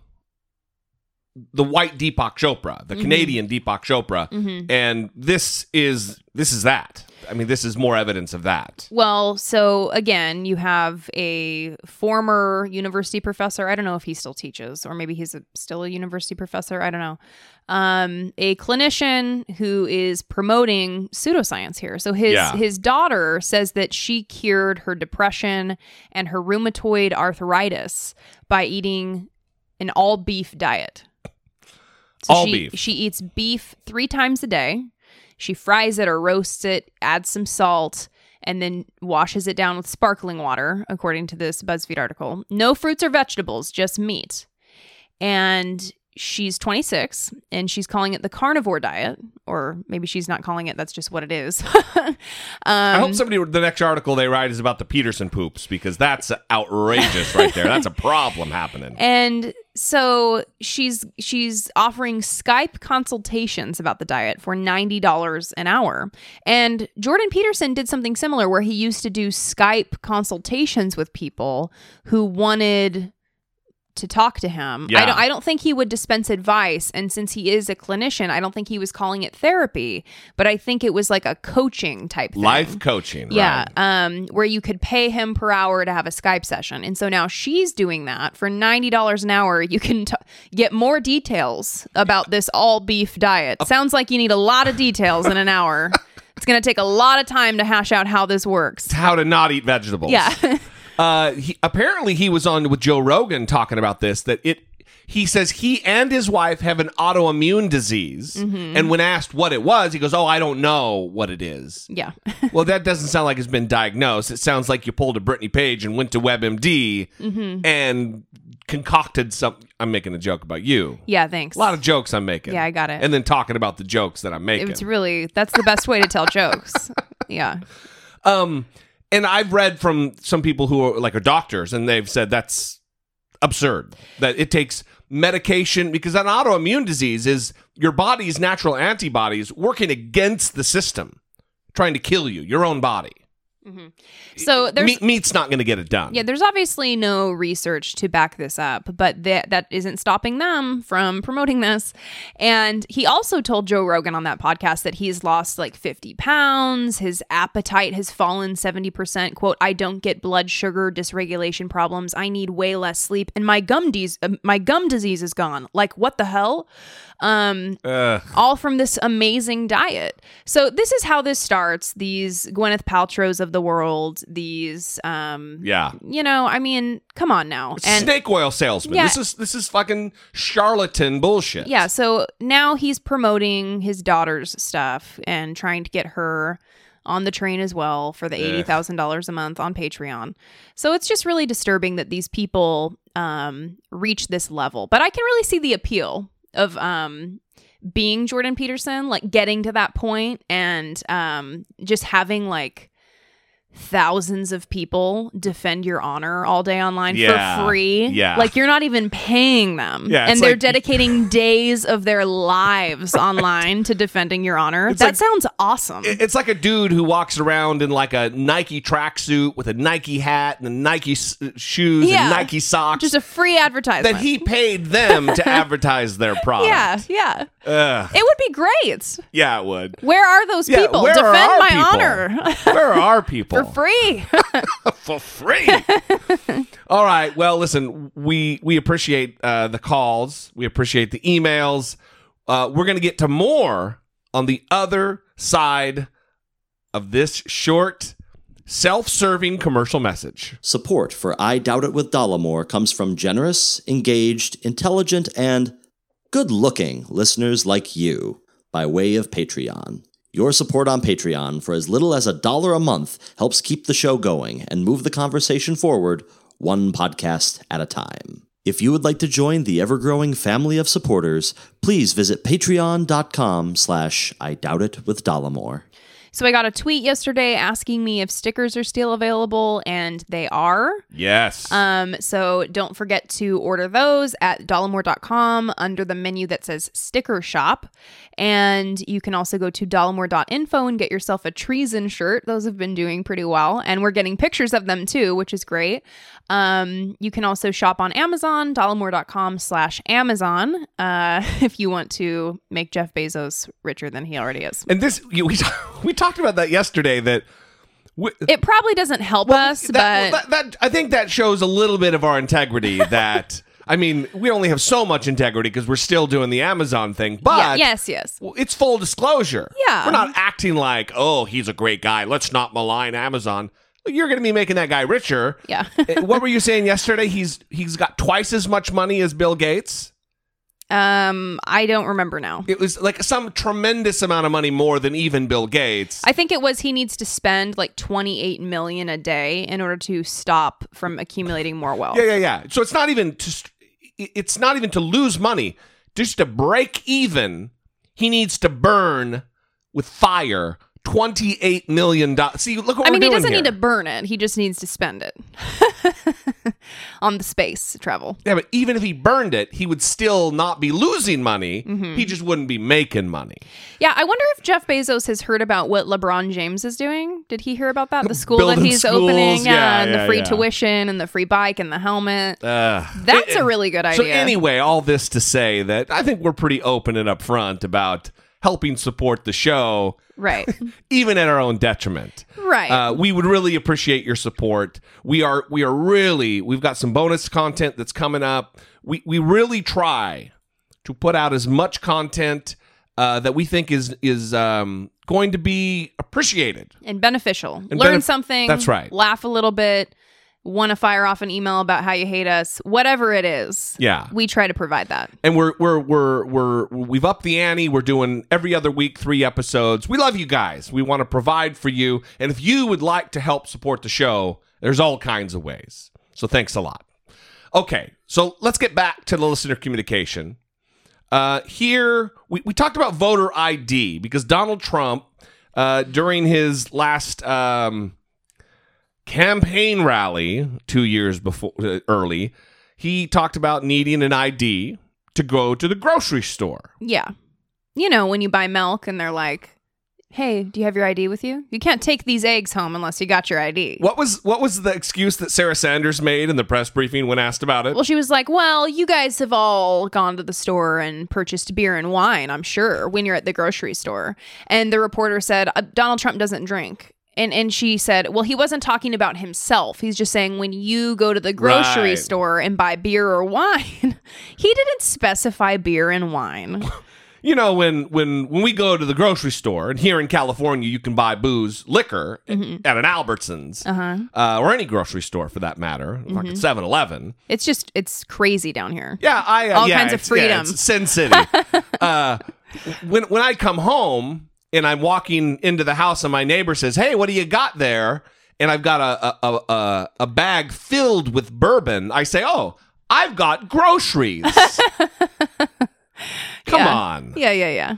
Speaker 3: the white Deepak Chopra, the Canadian Deepak Chopra, and this is this is that. I mean, this is more evidence of that.
Speaker 4: Well, so again, you have a former university professor. I don't know if he still teaches, or maybe he's a, still a university professor. I don't know. Um, a clinician who is promoting pseudoscience here. So his
Speaker 3: Yeah.
Speaker 4: his daughter says that she cured her depression and her rheumatoid arthritis by eating an all beef diet.
Speaker 3: All
Speaker 4: she,
Speaker 3: beef.
Speaker 4: She eats beef three times a day. She fries it or roasts it, adds some salt, and then washes it down with sparkling water, according to this BuzzFeed article. No fruits or vegetables, just meat. And she's 26 and she's calling it the carnivore diet, or maybe she's not calling it, that's just what it is. um,
Speaker 3: I hope somebody the next article they write is about the Peterson poops because that's outrageous right there. That's a problem happening.
Speaker 4: And so she's she's offering Skype consultations about the diet for $90 an hour. And Jordan Peterson did something similar where he used to do Skype consultations with people who wanted to talk to him.
Speaker 3: Yeah.
Speaker 4: I don't I don't think he would dispense advice and since he is a clinician, I don't think he was calling it therapy, but I think it was like a coaching type thing.
Speaker 3: Life coaching.
Speaker 4: Yeah,
Speaker 3: right.
Speaker 4: um, where you could pay him per hour to have a Skype session, and so now she's doing that for ninety dollars an hour. You can t- get more details about this all beef diet. Sounds like you need a lot of details in an hour. It's going to take a lot of time to hash out how this works.
Speaker 3: How to not eat vegetables.
Speaker 4: Yeah,
Speaker 3: Uh, he, apparently he was on with Joe Rogan talking about this. That it. He says he and his wife have an autoimmune disease,
Speaker 4: Mm-hmm.
Speaker 3: and when asked what it was, he goes, "Oh, I don't know what it is."
Speaker 4: yeah,
Speaker 3: well, that doesn't sound like it's been diagnosed. It sounds like you pulled a Brittany Page and went to WebMD
Speaker 4: Mm-hmm.
Speaker 3: and concocted some. I'm making a joke about you.
Speaker 4: yeah. Thanks.
Speaker 3: A lot of jokes I'm making.
Speaker 4: Yeah, I got it.
Speaker 3: And then talking about the jokes that I'm making.
Speaker 4: it's really that's the best way to tell jokes. Yeah,
Speaker 3: Um, and I've read from some people who are like are doctors, and they've said that's absurd. That it takes medication because an autoimmune disease is your body's natural antibodies working against the system, trying to kill you, your own body.
Speaker 4: So there's
Speaker 3: Meat, meat's not going to get it done.
Speaker 4: Yeah, there's obviously no research to back this up, but that that isn't stopping them from promoting this. And he also told Joe Rogan on that podcast that he's lost like 50 pounds, his appetite has fallen 70%. Quote, I don't get blood sugar dysregulation problems. I need way less sleep and my gum dis- uh, my gum disease is gone. Like what the hell? Um
Speaker 3: Ugh.
Speaker 4: all from this amazing diet. So this is how this starts. These Gwyneth Paltrow's of the world, these um
Speaker 3: yeah.
Speaker 4: you know, I mean, come on now. And
Speaker 3: Snake oil salesman.
Speaker 4: Yeah.
Speaker 3: This is this is fucking charlatan bullshit.
Speaker 4: yeah, so now he's promoting his daughter's stuff and trying to get her on the train as well for the $80,000 a month on Patreon. So it's just really disturbing that these people um reach this level. But I can really see the appeal of um being Jordan Peterson, like getting to that point and um just having like thousands of people defend your honor all day online
Speaker 3: Yeah.
Speaker 4: for free.
Speaker 3: Yeah.
Speaker 4: Like you're not even paying them.
Speaker 3: Yeah,
Speaker 4: and they're
Speaker 3: like-
Speaker 4: dedicating days of their lives online to defending your honor.
Speaker 3: It's
Speaker 4: that
Speaker 3: like-
Speaker 4: sounds awesome.
Speaker 3: It's like a dude who walks around in like a Nike tracksuit with a Nike hat and a Nike s- shoes
Speaker 4: Yeah.
Speaker 3: and Nike socks.
Speaker 4: Just a free advertisement.
Speaker 3: that he paid them to advertise their product.
Speaker 4: Yeah, yeah.
Speaker 3: Ugh.
Speaker 4: It would be great.
Speaker 3: yeah, it would.
Speaker 4: Where are those
Speaker 3: Yeah,
Speaker 4: people?
Speaker 3: where are
Speaker 4: Defend my
Speaker 3: people?
Speaker 4: honor
Speaker 3: Where are people?
Speaker 4: for free.
Speaker 3: For free. All right. Well, listen, we we appreciate uh, the calls. We appreciate the emails. Uh, we're going to get to more on the other side of this short, self-serving commercial message.
Speaker 8: Support for I Doubt It with Dollemore comes from generous, engaged, intelligent, and good looking listeners like you by way of Patreon. Your support on Patreon for as little as a dollar a month helps keep the show going and move the conversation forward one podcast at a time. If you would like to join the ever-growing family of supporters, please visit patreon.com slash I Doubt It with Dollemore.
Speaker 4: So I got a tweet yesterday asking me if stickers are still available, and they are.
Speaker 3: Yes.
Speaker 4: Um, so don't forget to order those at dollemore.com under the menu that says sticker shop. And you can also go to dollemore.info and get yourself a treason shirt. Those have been doing pretty well. And we're getting pictures of them too, which is great. Um, you can also shop on Amazon, dollemore.com slash Amazon, uh, if you want to make Jeff Bezos richer than he already is.
Speaker 3: and this we we talked about that yesterday that we,
Speaker 4: It probably doesn't help us,
Speaker 3: that,
Speaker 4: but
Speaker 3: that, that I think that shows a little bit of our integrity that I mean, we only have so much integrity because we're still doing the Amazon thing, but
Speaker 4: yeah, yes, yes.
Speaker 3: It's full disclosure.
Speaker 4: Yeah.
Speaker 3: We're not acting like, oh, he's a great guy. Let's not malign Amazon. You're going to be making that guy richer.
Speaker 4: Yeah.
Speaker 3: Eh, what were you saying yesterday? He's he's got twice as much money as Bill Gates.
Speaker 4: Um, I don't remember now.
Speaker 3: It was like some tremendous amount of money more than even Bill Gates.
Speaker 4: I think it was he needs to spend like 28 million a day in order to stop from accumulating more wealth.
Speaker 3: yeah, yeah, yeah. So it's not even to it's not even to lose money. Just to break even, he needs to burn with fire 28 million dollars. See, look what
Speaker 4: I mean, he doesn't
Speaker 3: here.
Speaker 4: need to burn it. He just needs to spend it on the space travel.
Speaker 3: Yeah, but even if he burned it, he would still not be losing money.
Speaker 4: Mm-hmm.
Speaker 3: He just wouldn't be making money.
Speaker 4: Yeah, I wonder if Jeff Bezos has heard about what LeBron James is doing. Did he hear about that? The school that he's
Speaker 3: schools,
Speaker 4: opening, yeah,
Speaker 3: yeah,
Speaker 4: and
Speaker 3: yeah,
Speaker 4: the free tuition and the free bike and the helmet.
Speaker 3: Uh,
Speaker 4: That's a really good idea.
Speaker 3: So anyway, all this to say that I think we're pretty open and upfront about helping support the show,
Speaker 4: right,
Speaker 3: even at our own detriment.
Speaker 4: right.
Speaker 3: Uh, we would really appreciate your support. We are we are really we've got some bonus content that's coming up. We we really try to put out as much content uh, that we think is is um, going to be appreciated.
Speaker 4: and beneficial.
Speaker 3: And
Speaker 4: Learn
Speaker 3: benef-
Speaker 4: something.
Speaker 3: That's right.
Speaker 4: Laugh a little bit. Want to fire off an email about how you hate us? Whatever it is.
Speaker 3: Yeah.
Speaker 4: We try to provide that.
Speaker 3: and we're we're we're we're we've upped the ante. We're doing every other week three episodes. We love you guys. We want to provide for you, and if you would like to help support the show, there's all kinds of ways. So thanks a lot. Okay, so let's get back to the listener communication. Uh, here we, we talked about voter ID because Donald Trump, uh, during his last um, campaign rally two years before uh, early, he talked about needing an ID to go to the grocery store.
Speaker 4: Yeah. You know, when you buy milk and they're like, hey, do you have your ID with you? You can't take these eggs home unless you got your ID.
Speaker 3: What was what was the excuse that Sarah Sanders made in the press briefing when asked about it?
Speaker 4: Well, she was like, well, you guys have all gone to the store and purchased beer and wine, I'm sure, when you're at the grocery store. And the reporter said, "Uh, Donald Trump doesn't drink. And, and she said, well, he wasn't talking about himself. He's just saying when you go to the grocery
Speaker 3: Right.
Speaker 4: store and buy beer or wine, he didn't specify beer and wine.
Speaker 3: you know when when when we go to the grocery store and here in California you can buy booze liquor at an Albertsons
Speaker 4: Uh-huh.
Speaker 3: uh, or any grocery store for that matter like at 7-Eleven
Speaker 4: It's just, it's crazy down here.
Speaker 3: yeah I uh,
Speaker 4: All
Speaker 3: yeah,
Speaker 4: kinds of
Speaker 3: yeah,
Speaker 4: freedom.
Speaker 3: it's Sin City uh, when when I come home and I'm walking into the house and my neighbor says hey what do you got there and I've got a a, a, a, bag filled with bourbon I say oh I've got groceries come
Speaker 4: Yeah.
Speaker 3: on
Speaker 4: Yeah, yeah, yeah.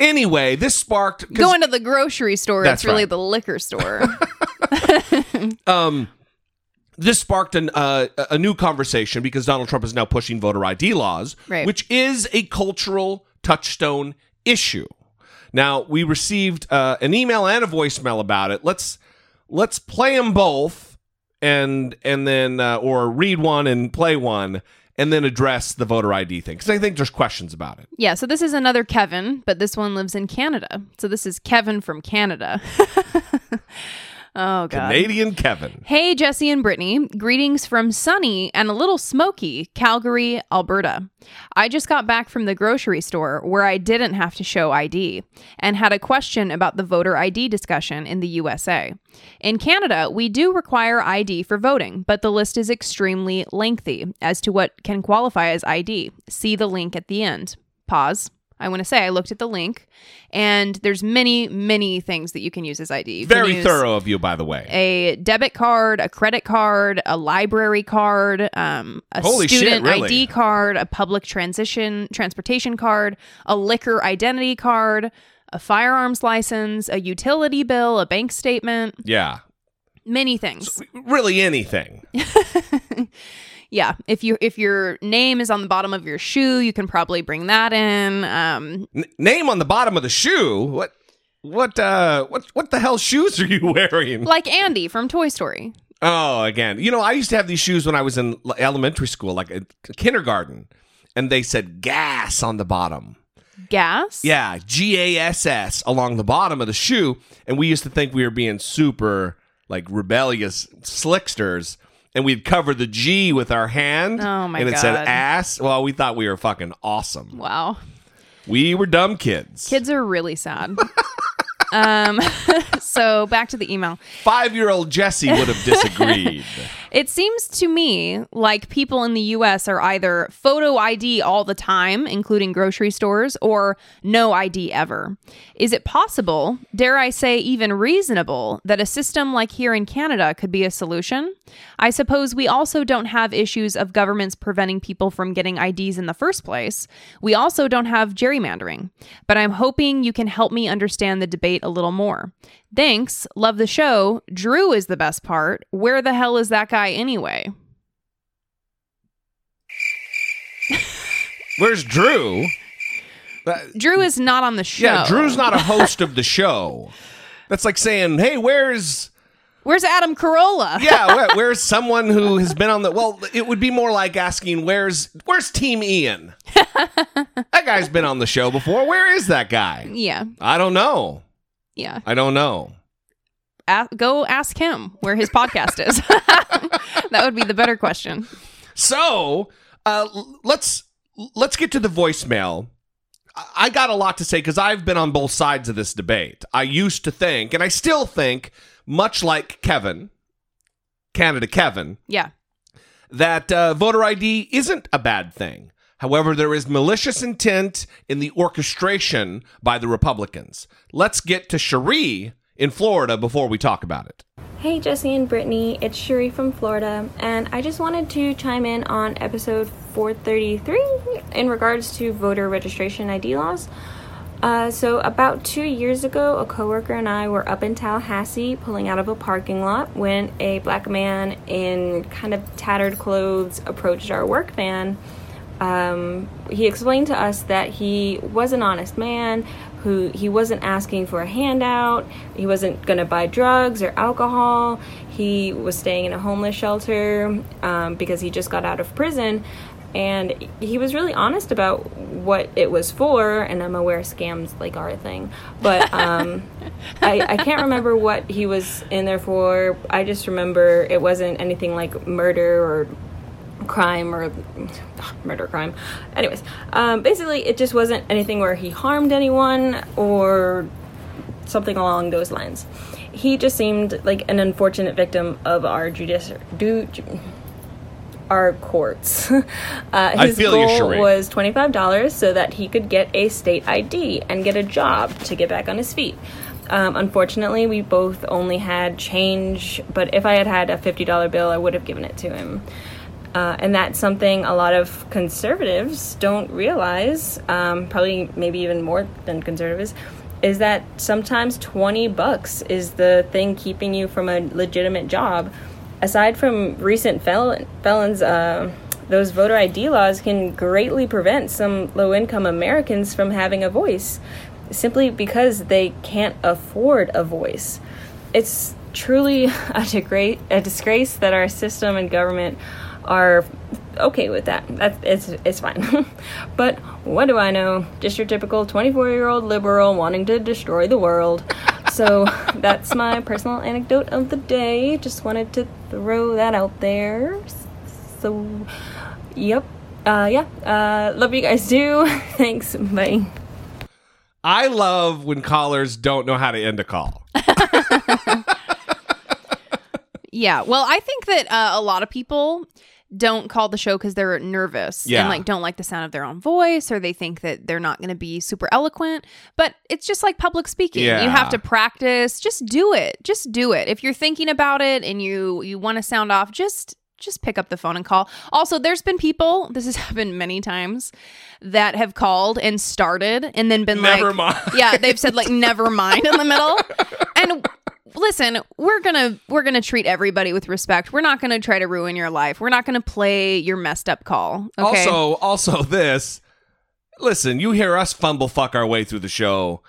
Speaker 3: anyway this sparked
Speaker 4: Going to the grocery store,
Speaker 3: That's
Speaker 4: it's really
Speaker 3: right.
Speaker 4: the liquor store.
Speaker 3: um, this sparked an, uh, a new conversation because Donald Trump is now pushing voter ID laws,
Speaker 4: Right.
Speaker 3: which is a cultural touchstone issue. Now we received uh, an email and a voicemail about it. Let's let's play them both, and and then uh, or read one and play one, and then address the voter ID thing because I think there's questions about it.
Speaker 4: Yeah, so this is another Kevin, but this one lives in Canada. So this is Kevin from Canada. oh, God.
Speaker 3: Canadian Kevin.
Speaker 4: Hey, Jesse and Brittany. Greetings from sunny and a little smoky Calgary, Alberta. I just got back from the grocery store where I didn't have to show ID and had a question about the voter ID discussion in the USA. In Canada, we do require ID for voting, but the list is extremely lengthy as to what can qualify as ID. See the link at the end. Pause. I want to say I looked at the link and there's many, many things that you can use as ID. You
Speaker 3: Very thorough of you, by the way.
Speaker 4: a debit card, a credit card, a library card, um, a
Speaker 3: Holy shit,
Speaker 4: student
Speaker 3: really?
Speaker 4: ID card, a public transition transportation card, a liquor identity card, a firearms license, a utility bill, a bank statement,
Speaker 3: Yeah.
Speaker 4: many things.
Speaker 3: Really anything.
Speaker 4: yeah, if you if your name is on the bottom of your shoe, you can probably bring that in. Um,
Speaker 3: N- name on the bottom of the shoe. What what uh what what the hell shoes are you wearing?
Speaker 4: like Andy from Toy Story.
Speaker 3: Oh, again. You know, I used to have these shoes when I was in elementary school, like a kindergarten, and they said gas on the bottom.
Speaker 4: Gas.
Speaker 3: Yeah, G A S S along the bottom of the shoe, and we used to think we were being super like rebellious slicksters, and we'd cover the G with our hand.
Speaker 4: Oh, my
Speaker 3: And it said ass. Well, we thought we were fucking awesome.
Speaker 4: Wow.
Speaker 3: We were dumb kids.
Speaker 4: Kids are really sad. um, so back to the email.
Speaker 3: Five year old Jesse would have disagreed.
Speaker 4: It seems to me like people in the US are either photo ID all the time, including grocery stores, or no ID ever. Is it possible, dare I say even reasonable, that a system like here in Canada could be a solution? I suppose we also don't have issues of governments preventing people from getting IDs in the first place. We also don't have gerrymandering. But I'm hoping you can help me understand the debate a little more. Thanks. Love the show. Drew is the best part. Where the hell is that guy anyway?
Speaker 3: Where's Drew? Uh,
Speaker 4: Drew is not on the show.
Speaker 3: yeah, Drew's not a host of the show. That's like saying, hey, where's.
Speaker 4: Where's Adam Carolla?
Speaker 3: yeah, where, where's someone who has been on the? Well, it would be more like asking, "Where's Where's Team Ian?" that guy's been on the show before. Where is that guy?
Speaker 4: Yeah.
Speaker 3: I don't know.
Speaker 4: Yeah.
Speaker 3: I don't know.
Speaker 4: A- go ask him where his podcast is. that would be the better question.
Speaker 3: So uh, let's let's get to the voicemail. I- got a lot to say because I've been on both sides of this debate. I used to think, and I still think, much like Kevin, Canada Kevin,
Speaker 4: Yeah.
Speaker 3: that uh, voter ID isn't a bad thing. However, there is malicious intent in the orchestration by the Republicans. Let's get to Cherie in Florida before we talk about it.
Speaker 9: Hey Jesse and Brittany, it's Shuri from Florida, and I just wanted to chime in on episode 433 in regards to voter registration ID laws. Uh, so, about two years ago, a coworker and I were up in Tallahassee pulling out of a parking lot when a black man in kind of tattered clothes approached our work van. Um, he explained to us that he was an honest man who he wasn't asking for a handout. He wasn't going to buy drugs or alcohol. He was staying in a homeless shelter um, because he just got out of prison. And he was really honest about what it was for and i'm aware scams like are a thing. But um, I, I can't remember what he was in there for. I just remember it wasn't anything like murder or crime or murder crime. Anyways um, basically it just wasn't anything where he harmed anyone or something along those lines. He just seemed like an unfortunate victim of our judicial du- ju- our courts. Uh, his goal was $25 so that he could get a state id and get a job to get back on his feet. Um, unfortunately, we both only had change, but if I had had a $50 bill, I would have given it to him. Uh, and that's something a lot of conservatives don't realize, um, probably maybe even more than conservatives, is that sometimes 20 bucks is the thing keeping you from a legitimate job. Aside from recent fel- felons, uh, those voter ID laws can greatly prevent some low income Americans from having a voice simply because they can't afford a voice. It's truly a, degra- a disgrace that our system and government are okay with that. That's it's it's fine. but what do I know? Just your typical 24-year-old liberal wanting to destroy the world. So that's my personal anecdote of the day. Just wanted to throw that out there. So yep. Uh yeah. Uh love you guys too. Thanks. Bye.
Speaker 3: I love when callers don't know how to end a call.
Speaker 4: Yeah. Well, I think that uh, a lot of people don't call the show because they're nervous
Speaker 3: Yeah.
Speaker 4: and like don't like the sound of their own voice or they think that they're not going to be super eloquent. But it's just like public speaking. You have to practice. Just do it. Just do it. If you're thinking about it and you you want to sound off, just just pick up the phone and call. Also, there's been people, this has happened many times, that have called and started and then been
Speaker 3: Never
Speaker 4: like,
Speaker 3: mind.
Speaker 4: yeah, they've said like never mind in the middle. And listen, we're gonna we're gonna treat everybody with respect. We're not gonna try to ruin your life. We're not gonna play your messed up call. Okay.
Speaker 3: Also, also this. Listen, you hear us fumble fuck our way through the show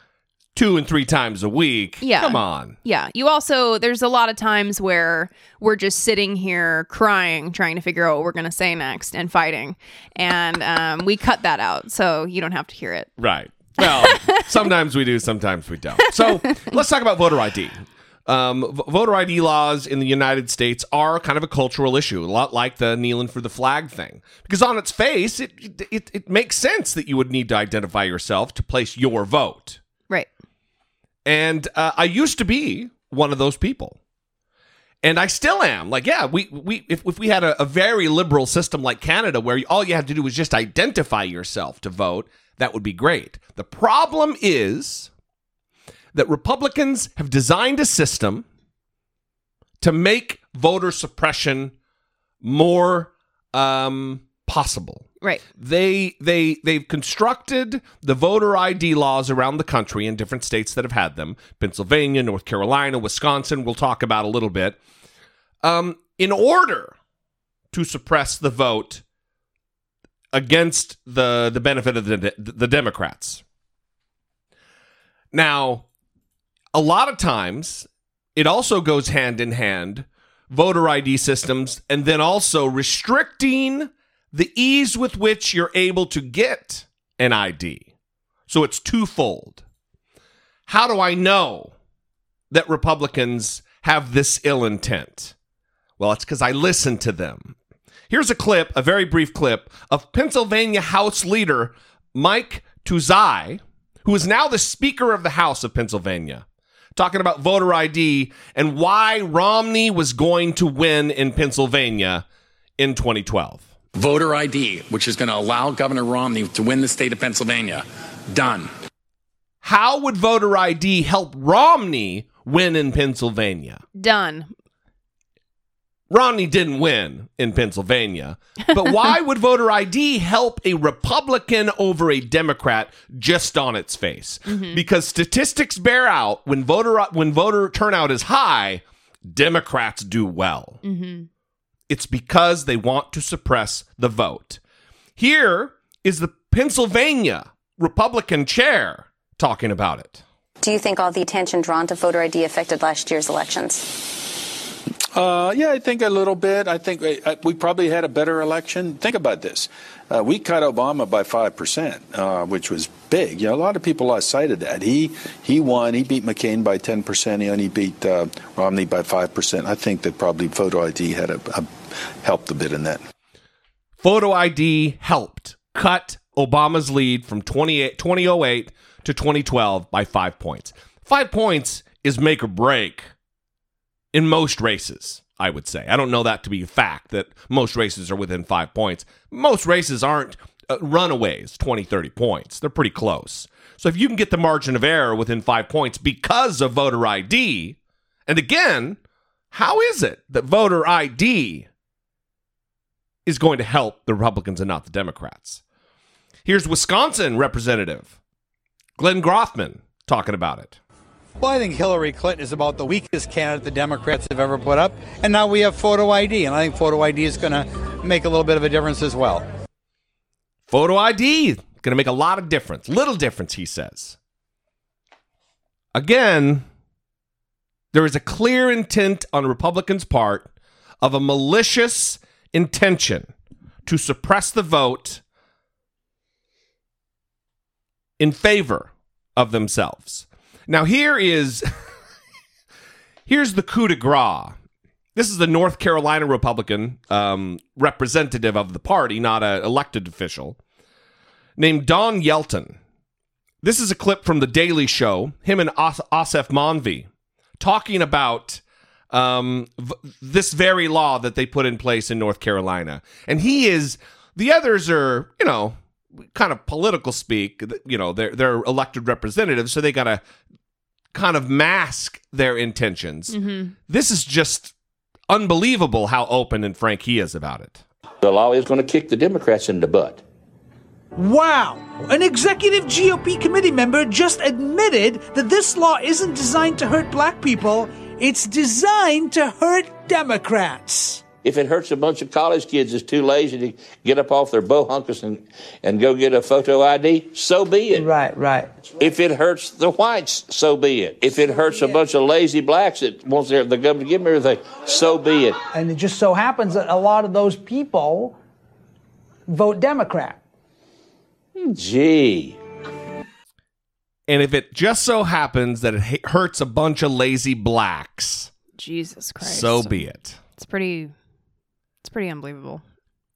Speaker 3: two and three times a week.
Speaker 4: Yeah.
Speaker 3: Come on.
Speaker 4: Yeah. You also, there's a lot of times where we're just sitting here crying, trying to figure out what we're going to say next and fighting. And um, we cut that out. So you don't have to hear it.
Speaker 3: Right. Well, sometimes we do, sometimes we don't. So let's talk about voter ID. Um, voter ID laws in the United States are kind of a cultural issue, a lot like the kneeling for the flag thing. Because on its face, it, it, it makes sense that you would need to identify yourself to place your vote.
Speaker 4: Right.
Speaker 3: And uh, I used to be one of those people. And I still am. Like, yeah, we, we if, if we had a, a very liberal system like Canada where all you had to do was just identify yourself to vote, that would be great. The problem is that Republicans have designed a system to make voter suppression more um, possible
Speaker 4: Right.
Speaker 3: they they they've constructed the voter ID laws around the country in different states that have had them Pennsylvania, North Carolina, Wisconsin. We'll talk about a little bit. Um, in order to suppress the vote against the the benefit of the the Democrats. Now, a lot of times it also goes hand in hand voter ID systems and then also restricting the ease with which you're able to get an ID. So it's twofold. How do I know that Republicans have this ill intent? Well, it's because I listen to them. Here's a clip, a very brief clip, of Pennsylvania House Leader Mike Turzai, who is now the Speaker of the House of Pennsylvania, talking about voter ID and why Romney was going to win in Pennsylvania in 2012.
Speaker 10: Voter ID, which is going to allow Governor Romney to win the state of Pennsylvania. Done.
Speaker 3: How would voter ID help Romney win in Pennsylvania?
Speaker 4: Done.
Speaker 3: Romney didn't win in Pennsylvania, but why would voter ID help a Republican over a Democrat just on its face? Mm-hmm. Because statistics bear out when voter when voter turnout is high, Democrats do well. Mm-hmm. It's because they want to suppress the vote. Here is the Pennsylvania Republican chair talking about it.
Speaker 11: Do you think all the attention drawn to voter ID affected last year's elections?
Speaker 12: Uh, yeah, I think a little bit. I think uh, we probably had a better election. Think about this. Uh, we cut Obama by 5%, uh, which was big. You know, a lot of people lost sight of that. He he won. He beat McCain by 10%. He only beat uh, Romney by 5%. I think that probably photo ID had a, a helped a bit in that.
Speaker 3: Photo ID helped cut Obama's lead from 28 2008 to 2012 by five points. Five points is make or break in most races, I would say. I don't know that to be a fact that most races are within five points. Most races aren't uh, runaways, 20, 30 points. They're pretty close. So if you can get the margin of error within five points because of voter ID, and again, how is it that voter ID is going to help the Republicans and not the Democrats? Here's Wisconsin Representative Glenn Grothman talking about it.
Speaker 13: Well, I think Hillary Clinton is about the weakest candidate the Democrats have ever put up. And now we have photo ID, and I think photo ID is going to make a little bit of a difference as well.
Speaker 3: Photo ID going to make a lot of difference. Little difference, he says. Again, there is a clear intent on Republicans' part of a malicious intention to suppress the vote in favor of themselves. Now here is here's the coup de grace. This is the North Carolina Republican um, representative of the party, not an elected official, named Don Yelton. This is a clip from The Daily Show, him and As- Aasif Mandvi talking about um, v- this very law that they put in place in North Carolina. And he is, the others are, you know, kind of political speak, you know, they're, they're elected representatives, so they got to kind of mask their intentions.
Speaker 4: Mm-hmm.
Speaker 3: This is just unbelievable how open and frank he is about it.
Speaker 14: The law is going to kick the Democrats in the butt.
Speaker 15: Wow! An executive GOP committee member just admitted that this law isn't designed to hurt black people, it's designed to hurt Democrats.
Speaker 14: If it hurts a bunch of college kids that's too lazy to get up off their bohunkus and, and go get a photo ID, so be it.
Speaker 15: Right, right.
Speaker 14: If it hurts the whites, so be it. If it hurts a bunch of lazy blacks that wants their, the government to give them everything, so be it.
Speaker 15: And it just so happens that a lot of those people vote Democrat.
Speaker 14: Gee.
Speaker 3: And if it just so happens that it hurts a bunch of lazy blacks,
Speaker 4: Jesus Christ.
Speaker 3: so be it.
Speaker 4: It's pretty. It's pretty unbelievable.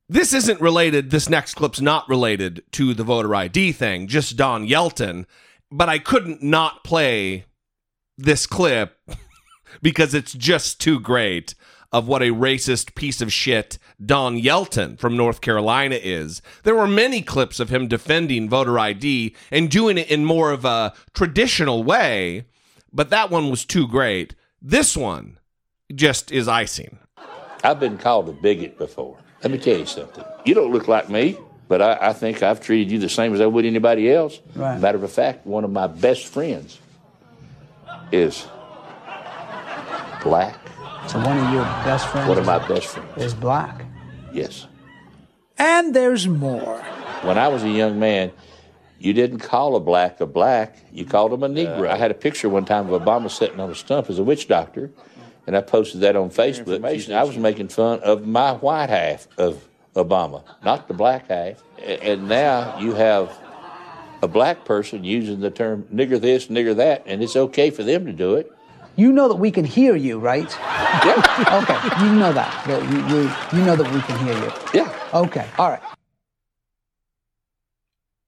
Speaker 3: This isn't related. This next clip's not related to the voter ID thing, just Don Yelton. But I couldn't not play this clip because it's just too great of what a racist piece of shit Don Yelton from North Carolina is. There were many clips of him defending voter ID and doing it in more of a traditional way, but that one was too great. This one just is icing.
Speaker 14: I've been called a bigot before. Let me tell you something. You don't look like me, but I, I think I've treated you the same as I would anybody else.
Speaker 15: Right.
Speaker 14: Matter of fact, one of my best friends is black.
Speaker 15: So one of your best friends
Speaker 14: One of my best friends.
Speaker 15: is black.
Speaker 14: Yes.
Speaker 15: And there's more.
Speaker 14: When I was a young man, you didn't call a black a black, you called him a Negro. Uh, I had a picture one time of Obama sitting on a stump as a witch doctor, and I posted that on Facebook. I was making fun of my white half of Obama, not the black half. And now you have a black person using the term nigger this, nigger that, and it's okay for them to do it.
Speaker 15: You know that we can hear you, right? Yeah. okay, you know that. that you, you, you know that we can hear you.
Speaker 14: Yeah.
Speaker 15: Okay, all right.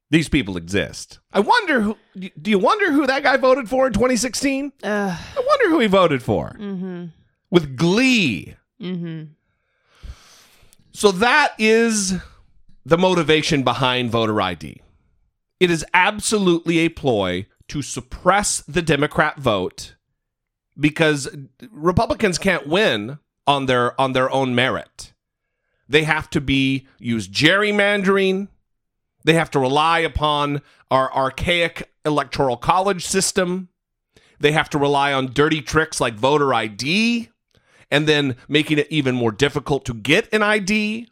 Speaker 3: These people exist. I wonder who. Do you wonder who that guy voted for in 2016?
Speaker 4: Ugh.
Speaker 3: I wonder who he voted for
Speaker 4: Mm-hmm.
Speaker 3: with glee.
Speaker 4: Mm-hmm.
Speaker 3: So that is the motivation behind voter ID. It is absolutely a ploy to suppress the Democrat vote because Republicans can't win on their on their own merit. They have to be use gerrymandering. They have to rely upon our archaic electoral college system. They have to rely on dirty tricks like voter ID and then making it even more difficult to get an ID.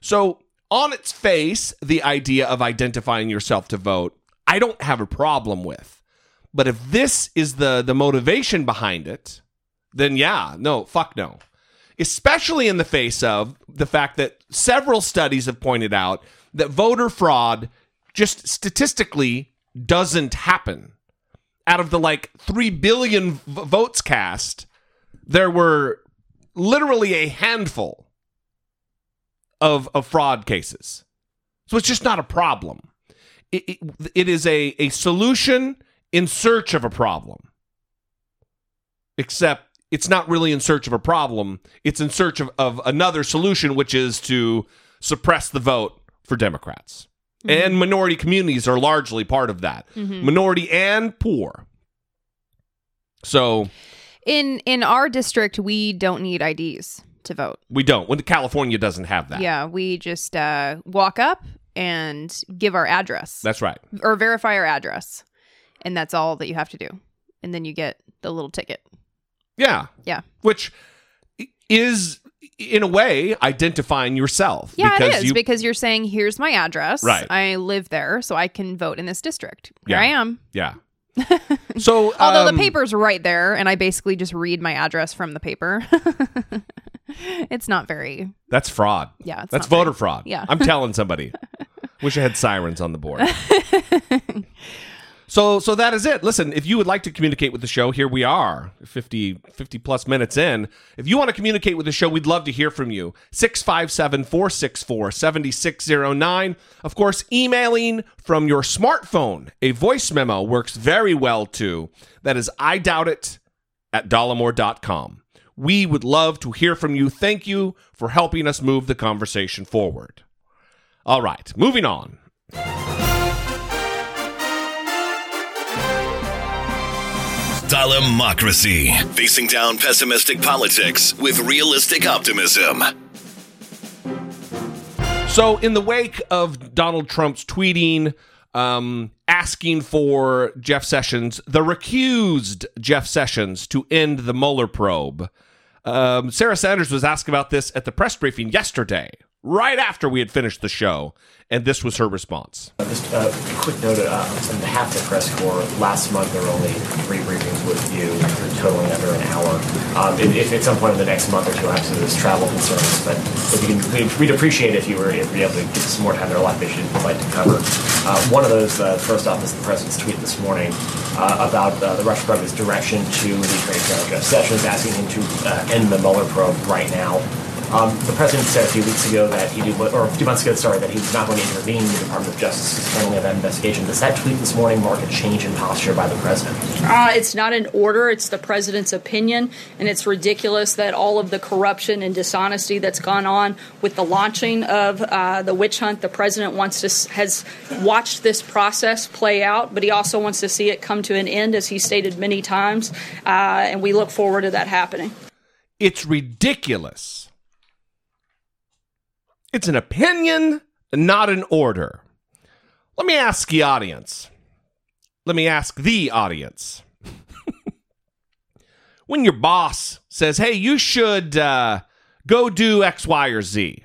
Speaker 3: So, on its face, the idea of identifying yourself to vote, I don't have a problem with. But if this is the the motivation behind it, then yeah, no, fuck no. Especially in the face of the fact that several studies have pointed out that voter fraud just statistically doesn't happen. Out of the like 3 billion v- votes cast, there were literally a handful of, of fraud cases. So it's just not a problem. It, it, it is a, a solution in search of a problem. Except it's not really in search of a problem, it's in search of, of another solution, which is to suppress the vote for Democrats. And minority communities are largely part of that.
Speaker 4: Mhm.
Speaker 3: Minority and poor. So
Speaker 4: In in our district, we don't need IDs to vote.
Speaker 3: we don't. When California doesn't have that.
Speaker 4: Yeah, we just uh, walk up and give our address
Speaker 3: That's right.
Speaker 4: or verify our address, and that's all that you have to do, and then you get the little ticket.
Speaker 3: Yeah.
Speaker 4: Yeah.
Speaker 3: Which is in a way identifying yourself.
Speaker 4: Yeah,
Speaker 3: because
Speaker 4: it is
Speaker 3: you,
Speaker 4: because you're saying, "Here's my address.
Speaker 3: Right.
Speaker 4: I live there, so I can vote in this district. Here
Speaker 3: Yeah.
Speaker 4: I am."
Speaker 3: Yeah. so
Speaker 4: Although
Speaker 3: um,
Speaker 4: the paper's right there, and I basically just read my address from the paper. it's not very.
Speaker 3: That's fraud.
Speaker 4: Yeah,
Speaker 3: That's voter
Speaker 4: very-
Speaker 3: fraud.
Speaker 4: yeah.
Speaker 3: I'm telling somebody. Wish I had sirens on the board. So so that is it. Listen, if you would like to communicate with the show, here we are, 50, 50 plus minutes in. If you want to communicate with the show, we'd love to hear from you. 657-464-7609. Of course, emailing from your smartphone. A voice memo works very well too. That is I doubt it at dollemore.com. We would love to hear from you. Thank you for helping us move the conversation forward. All right, moving on.
Speaker 2: Democracy. Facing down pessimistic politics with realistic optimism.
Speaker 3: So, in the wake of Donald Trump's tweeting, um, asking for Jeff Sessions, the recused Jeff Sessions, to end the Mueller probe, um, Sarah Sanders was asked about this at the press briefing yesterday, right after we had finished the show, and this was her response.
Speaker 16: Just a quick note uh, on of the press corps. Last month there were only three briefings with you, totaling under an hour. Um, if, if at some point in the next month or two, i obviously there's travel concerns, but if you can, we'd, we'd appreciate if you were if able to get some more time. There are a lot of issues we'd like to cover. Uh, one of those, uh, first off, is the president's tweet this morning uh, about uh, the Russia probe, his direction to the Attorney General Sessions, asking him to uh, end the Mueller probe right now. Um, the president said a few weeks ago that he did, or a few months ago, sorry, that he was not going to intervene in the Department of Justice's handling of that investigation. Does that tweet this morning mark a change in posture by the president?
Speaker 17: Uh, it's not an order, it's the president's opinion, and it's ridiculous that all of the corruption and dishonesty that's gone on with the launching of uh, the witch hunt, the president wants to has watched this process play out, but he also wants to see it come to an end, as he stated many times, uh, and we look forward to that happening.
Speaker 3: It's ridiculous. It's an opinion, not an order. Let me ask the audience. Let me ask the audience. when your boss says, hey, you should uh, go do X, Y, or Z,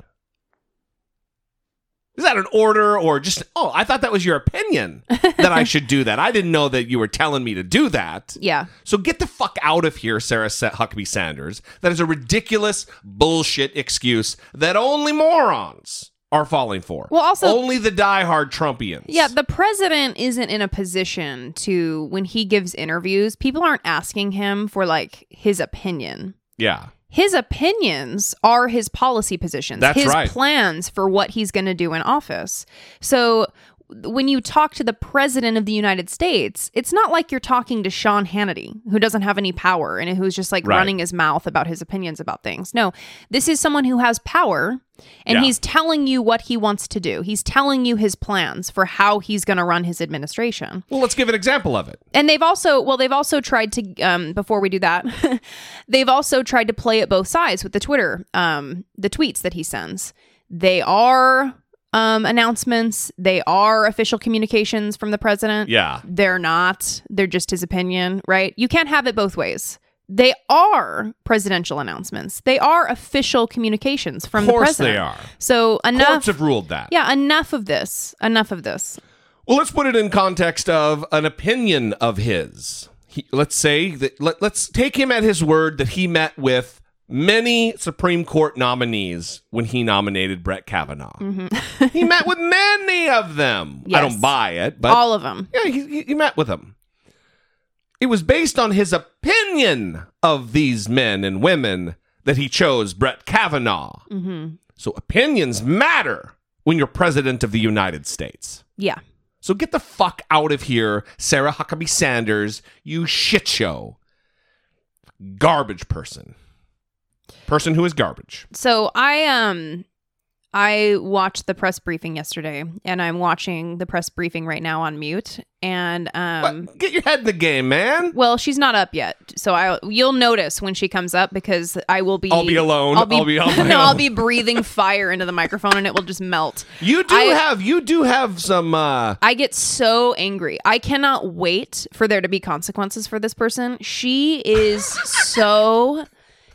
Speaker 3: is that an order or just, oh, I thought that was your opinion that I should do that? I didn't know that you were telling me to do that.
Speaker 4: Yeah.
Speaker 3: So get the fuck out of here, Sarah Huckabee Sanders. That is a ridiculous bullshit excuse that only morons are falling for.
Speaker 4: Well, also-
Speaker 3: only the diehard Trumpians.
Speaker 4: Yeah, the president isn't in a position to, when he gives interviews, people aren't asking him for like his opinion.
Speaker 3: Yeah.
Speaker 4: His opinions are his policy positions,
Speaker 3: That's
Speaker 4: his
Speaker 3: right.
Speaker 4: plans for what he's going to do in office. So when you talk to the president of the United States, it's not like you're talking to Sean Hannity, who doesn't have any power and who's just like
Speaker 3: Right.
Speaker 4: running his mouth about his opinions about things. No, this is someone who has power and
Speaker 3: Yeah.
Speaker 4: he's telling you what he wants to do. He's telling you his plans for how he's going to run his administration.
Speaker 3: Well, let's give an example of it.
Speaker 4: And they've also, well, they've also tried to, um, before we do that, they've also tried to play it both sides with the Twitter, um, the tweets that he sends. They are um, announcements, they are official communications from the president.
Speaker 3: Yeah.
Speaker 4: They're not, they're just his opinion, right? You can't have it both ways. They are presidential announcements. They are official communications from
Speaker 3: Of
Speaker 4: the
Speaker 3: course
Speaker 4: president.
Speaker 3: they are.
Speaker 4: So enough.
Speaker 3: Courts have ruled that.
Speaker 4: Yeah, enough of this. Enough of this.
Speaker 3: Well, let's put it in context of an opinion of his. He, let's say that let, let's take him at his word that he met with many Supreme Court nominees when he nominated Brett Kavanaugh. he met with many of them. I don't buy it, but
Speaker 4: All of them.
Speaker 3: yeah, he, he- he met with them. It was based on his opinion of these men and women that he chose Brett Kavanaugh.
Speaker 4: Mm-hmm.
Speaker 3: So opinions matter when you're president of the United States.
Speaker 4: Yeah.
Speaker 3: So get the fuck out of here, Sarah Huckabee Sanders, you shit show. Garbage person. Person who is garbage.
Speaker 4: So I um I watched the press briefing yesterday and I'm watching the press briefing right now on mute and um
Speaker 3: Get your head in the game, man.
Speaker 4: well she's not up yet so I you'll notice when she comes up because I will be
Speaker 3: I'll be alone.
Speaker 4: I'll be,
Speaker 3: I'll be
Speaker 4: no, I'll be breathing fire into the microphone and it will just melt.
Speaker 3: You do
Speaker 4: I-
Speaker 3: have you do have some uh
Speaker 4: I get so angry. I cannot wait for there to be consequences for this person. She is so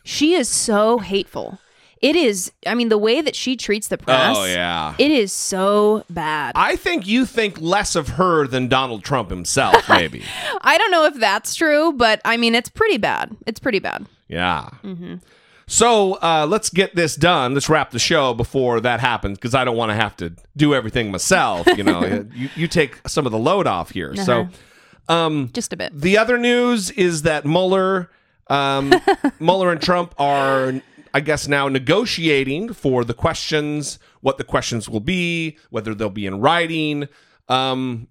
Speaker 4: she is so hateful. It is I mean the way that she treats the press.
Speaker 3: Oh yeah.
Speaker 4: It is so bad.
Speaker 3: I think you think less of her than Donald Trump himself, maybe.
Speaker 4: I don't know if that's true, but I mean it's pretty bad. It's pretty bad.
Speaker 3: yeah.
Speaker 4: hmm
Speaker 3: So uh, let's get this done. Let's wrap the show before that happens because I don't want to have to do everything myself. You know, you, you take some of the load off here. So, um,
Speaker 4: just a bit.
Speaker 3: The other news is that Mueller, um, Mueller and Trump are, I guess, now negotiating for the questions, what the questions will be, whether they'll be in writing. Um,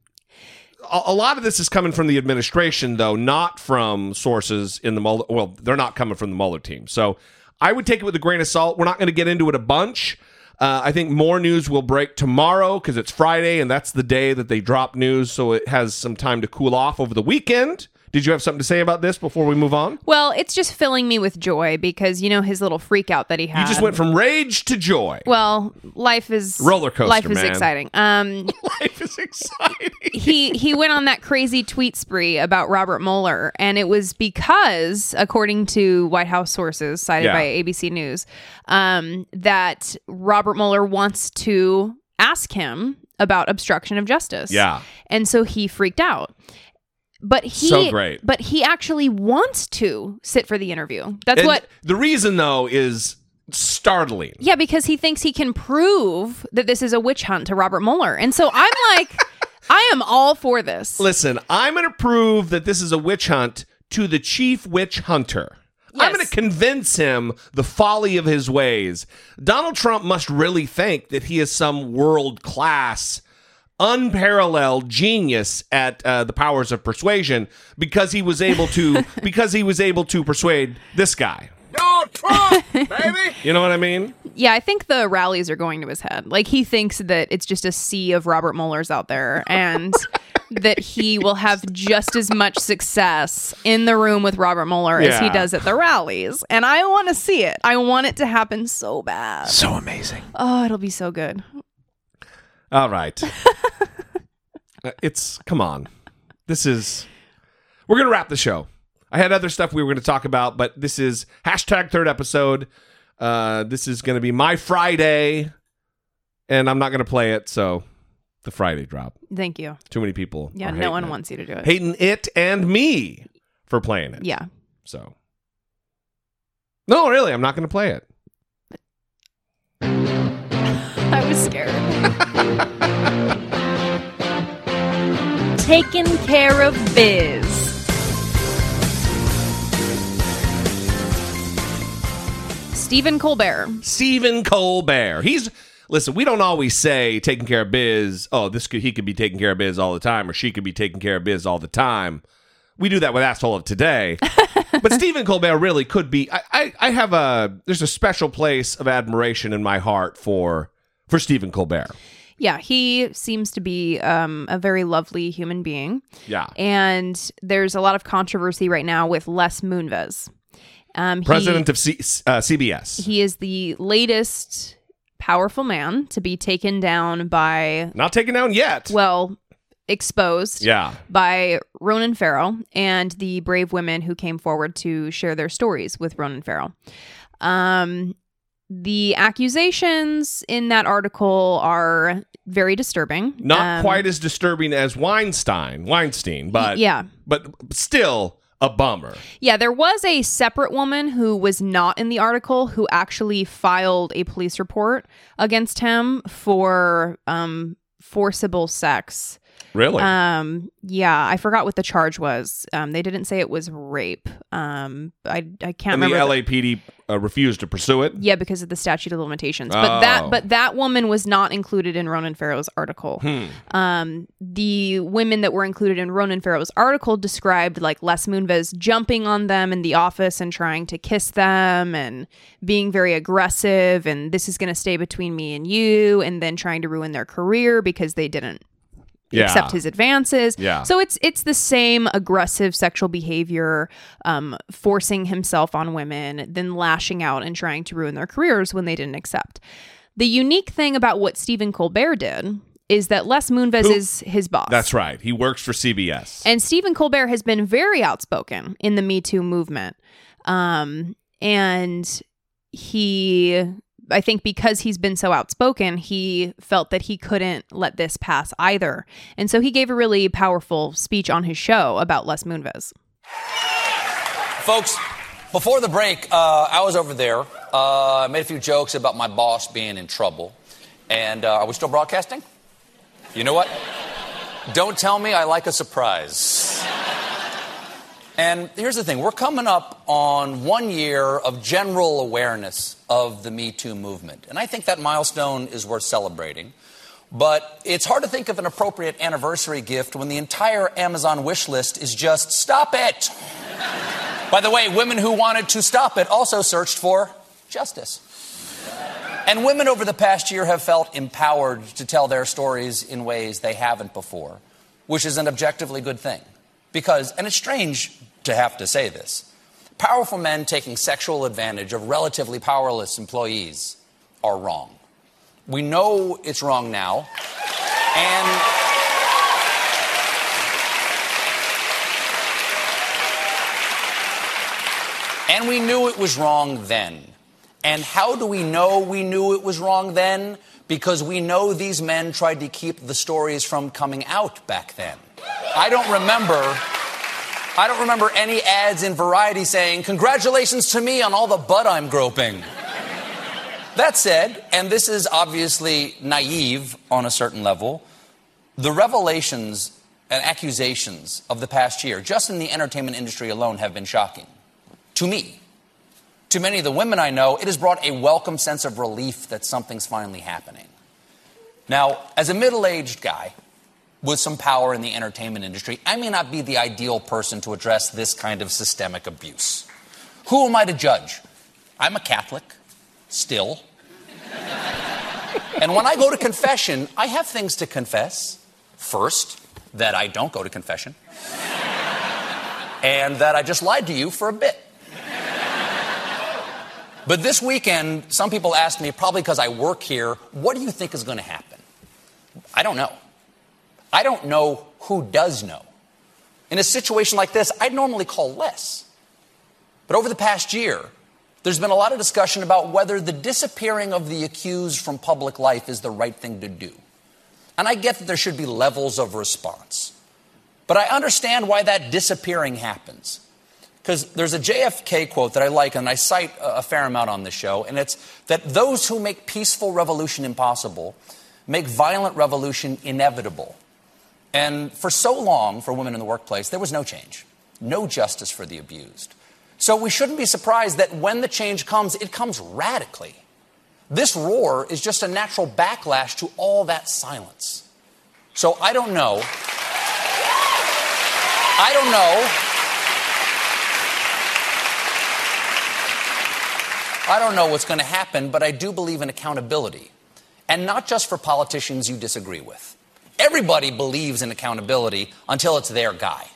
Speaker 3: a, a lot of this is coming from the administration, though, not from sources in the Mueller. Well, they're not coming from the Mueller team. So I would take it with a grain of salt. We're not going to get into it a bunch. Uh, I think more news will break tomorrow because it's Friday and that's the day that they drop news. So it has some time to cool off over the weekend Did you have something to say about this before we move on?
Speaker 4: Well, it's just filling me with joy because you know his little freak out that he had.
Speaker 3: You just went from rage to joy.
Speaker 4: Well, life is
Speaker 3: Roller coaster,
Speaker 4: Life is
Speaker 3: man.
Speaker 4: exciting. Um,
Speaker 3: life is exciting.
Speaker 4: he he went on that crazy tweet spree about Robert Mueller, and it was because, according to White House sources cited
Speaker 18: Yeah.
Speaker 4: by ABC News, um, that Robert Mueller wants to ask him about obstruction of justice.
Speaker 3: Yeah.
Speaker 4: and so he freaked out. But he,
Speaker 3: So great.
Speaker 4: But he actually wants to sit for the interview. That's
Speaker 3: And
Speaker 4: what
Speaker 3: the reason though is startling.
Speaker 4: yeah, because he thinks he can prove that this is a witch hunt to Robert Mueller. And so I'm like, I am all for this.
Speaker 3: Listen, I'm going to prove that this is a witch hunt to the chief witch hunter. I'm going to convince him the folly of his ways. Donald Trump must really think that he is some world class, unparalleled genius at uh, the powers of persuasion because he was able to because he was able to persuade this guy.
Speaker 18: Donald Trump, baby.
Speaker 3: You know what I mean?
Speaker 4: Yeah, I think the rallies are going to his head. Like he thinks that it's just a sea of Robert Muellers out there and that he will have just as much success in the room with Robert Mueller as he does at the rallies. And I want to see it. I want it to happen so bad.
Speaker 3: So amazing.
Speaker 4: Oh, it'll be so good.
Speaker 3: All right. Uh, it's come on. This is we're gonna wrap the show. I had other stuff we were gonna talk about, but this is hashtag third episode. Uh, this is gonna be my Friday, and I'm not gonna play it. So the Friday drop.
Speaker 4: Thank you.
Speaker 3: Too many people.
Speaker 4: Yeah, no one
Speaker 3: it.
Speaker 4: wants you to do it.
Speaker 3: Hating it and me for playing it.
Speaker 4: Yeah.
Speaker 3: So no, really, I'm not gonna play it.
Speaker 4: I was scared. Taking care of biz. Stephen Colbert.
Speaker 3: Stephen Colbert. He's listen. We don't always say taking care of biz. Oh, this could he could be taking care of biz all the time, or she could be taking care of biz all the time. We do that with asshole of today, but Stephen Colbert really could be. I, I I have a there's a special place of admiration in my heart for for Stephen Colbert.
Speaker 4: Yeah, he seems to be um, a very lovely human being.
Speaker 3: Yeah.
Speaker 4: And there's a lot of controversy right now with Les Moonves. Um, he-
Speaker 3: President of C, uh, CBS.
Speaker 4: He is the latest powerful man to be taken down by,
Speaker 3: Not taken down yet.
Speaker 4: well, exposed
Speaker 3: Yeah.
Speaker 4: by Ronan Farrow and the brave women who came forward to share their stories with Ronan Farrow. Um, the accusations in that article are very disturbing.
Speaker 3: Not
Speaker 4: Um,
Speaker 3: quite as disturbing as Weinstein, Weinstein, but
Speaker 4: yeah.
Speaker 3: but still a bummer.
Speaker 4: Yeah, there was a separate woman who was not in the article who actually filed a police report against him for um, forcible sex.
Speaker 3: Really?
Speaker 4: Um, yeah, I forgot what the charge was. Um, they didn't say it was rape. Um, I I can't
Speaker 3: and
Speaker 4: remember. the-
Speaker 3: LAPD uh, refused to pursue it.
Speaker 4: yeah, because of the statute of limitations. But that
Speaker 3: Oh.
Speaker 4: but that woman was not included in Ronan Farrow's article.
Speaker 3: Hmm.
Speaker 4: Um, the women that were included in Ronan Farrow's article described like Les Moonves jumping on them in the office and trying to kiss them and being very aggressive and this is going to stay between me and you and then trying to ruin their career because they didn't
Speaker 3: Yeah.
Speaker 4: accept his advances.
Speaker 3: Yeah.
Speaker 4: So it's it's the same aggressive sexual behavior, um, forcing himself on women, then lashing out and trying to ruin their careers when they didn't accept. The unique thing about what Stephen Colbert did is that Les Moonves
Speaker 3: Who-
Speaker 4: is his boss.
Speaker 3: That's right. He works for CBS.
Speaker 4: And Stephen Colbert has been very outspoken in the Me Too movement. Um, and he, I think because he's been so outspoken, he felt that he couldn't let this pass either. And so he gave a really powerful speech on his show about Les Moonves.
Speaker 19: Folks, before the break, uh, I was over there. Uh, I made a few jokes about my boss being in trouble. And uh, are we still broadcasting? You know what? Don't tell me I like a surprise. And here's the thing we're coming up on one year of general awareness of the Me Too movement. And I think that milestone is worth celebrating. But it's hard to think of an appropriate anniversary gift when the entire Amazon wish list is just stop it. By the way, women who wanted to stop it also searched for justice. And women over the past year have felt empowered to tell their stories in ways they haven't before, which is an objectively good thing. Because, and it's strange to have to say this, powerful men taking sexual advantage of relatively powerless employees are wrong. We know it's wrong now. And And we knew it was wrong then. And how do we know we knew it was wrong then? Because we know these men tried to keep the stories from coming out back then. I don't remember I don't remember any ads in Variety saying, "Congratulations to me on all the butt I'm groping." That said, and this is obviously naive on a certain level, the revelations and accusations of the past year, just in the entertainment industry alone, have been shocking. To me. To many of the women I know, it has brought a welcome sense of relief that something's finally happening. Now, as a middle aged guy with some power in the entertainment industry, I may not be the ideal person to address this kind of systemic abuse. Who am I to judge? I'm a Catholic, still. and when I go to confession, I have things to confess. First, that I don't go to confession, and that I just lied to you for a bit. But this weekend, some people asked me, probably because I work here, what do you think is going to happen? I don't know. I don't know who does know. In a situation like this, I'd normally call Les. But over the past year, there's been a lot of discussion about whether the disappearing of the accused from public life is the right thing to do. And I get that there should be levels of response. But I understand why that disappearing happens. Because there's a JFK quote that I like, and I cite a fair amount on this show, and it's that those who make peaceful revolution impossible make violent revolution inevitable. And for so long, for women in the workplace, there was no change, no justice for the abused. So we shouldn't be surprised that when the change comes, it comes radically. This roar is just a natural backlash to all that silence. So I don't know. I don't know. I don't know what's going to happen, but I do believe in accountability. And not just for politicians you disagree with. Everybody believes in accountability until it's their guy.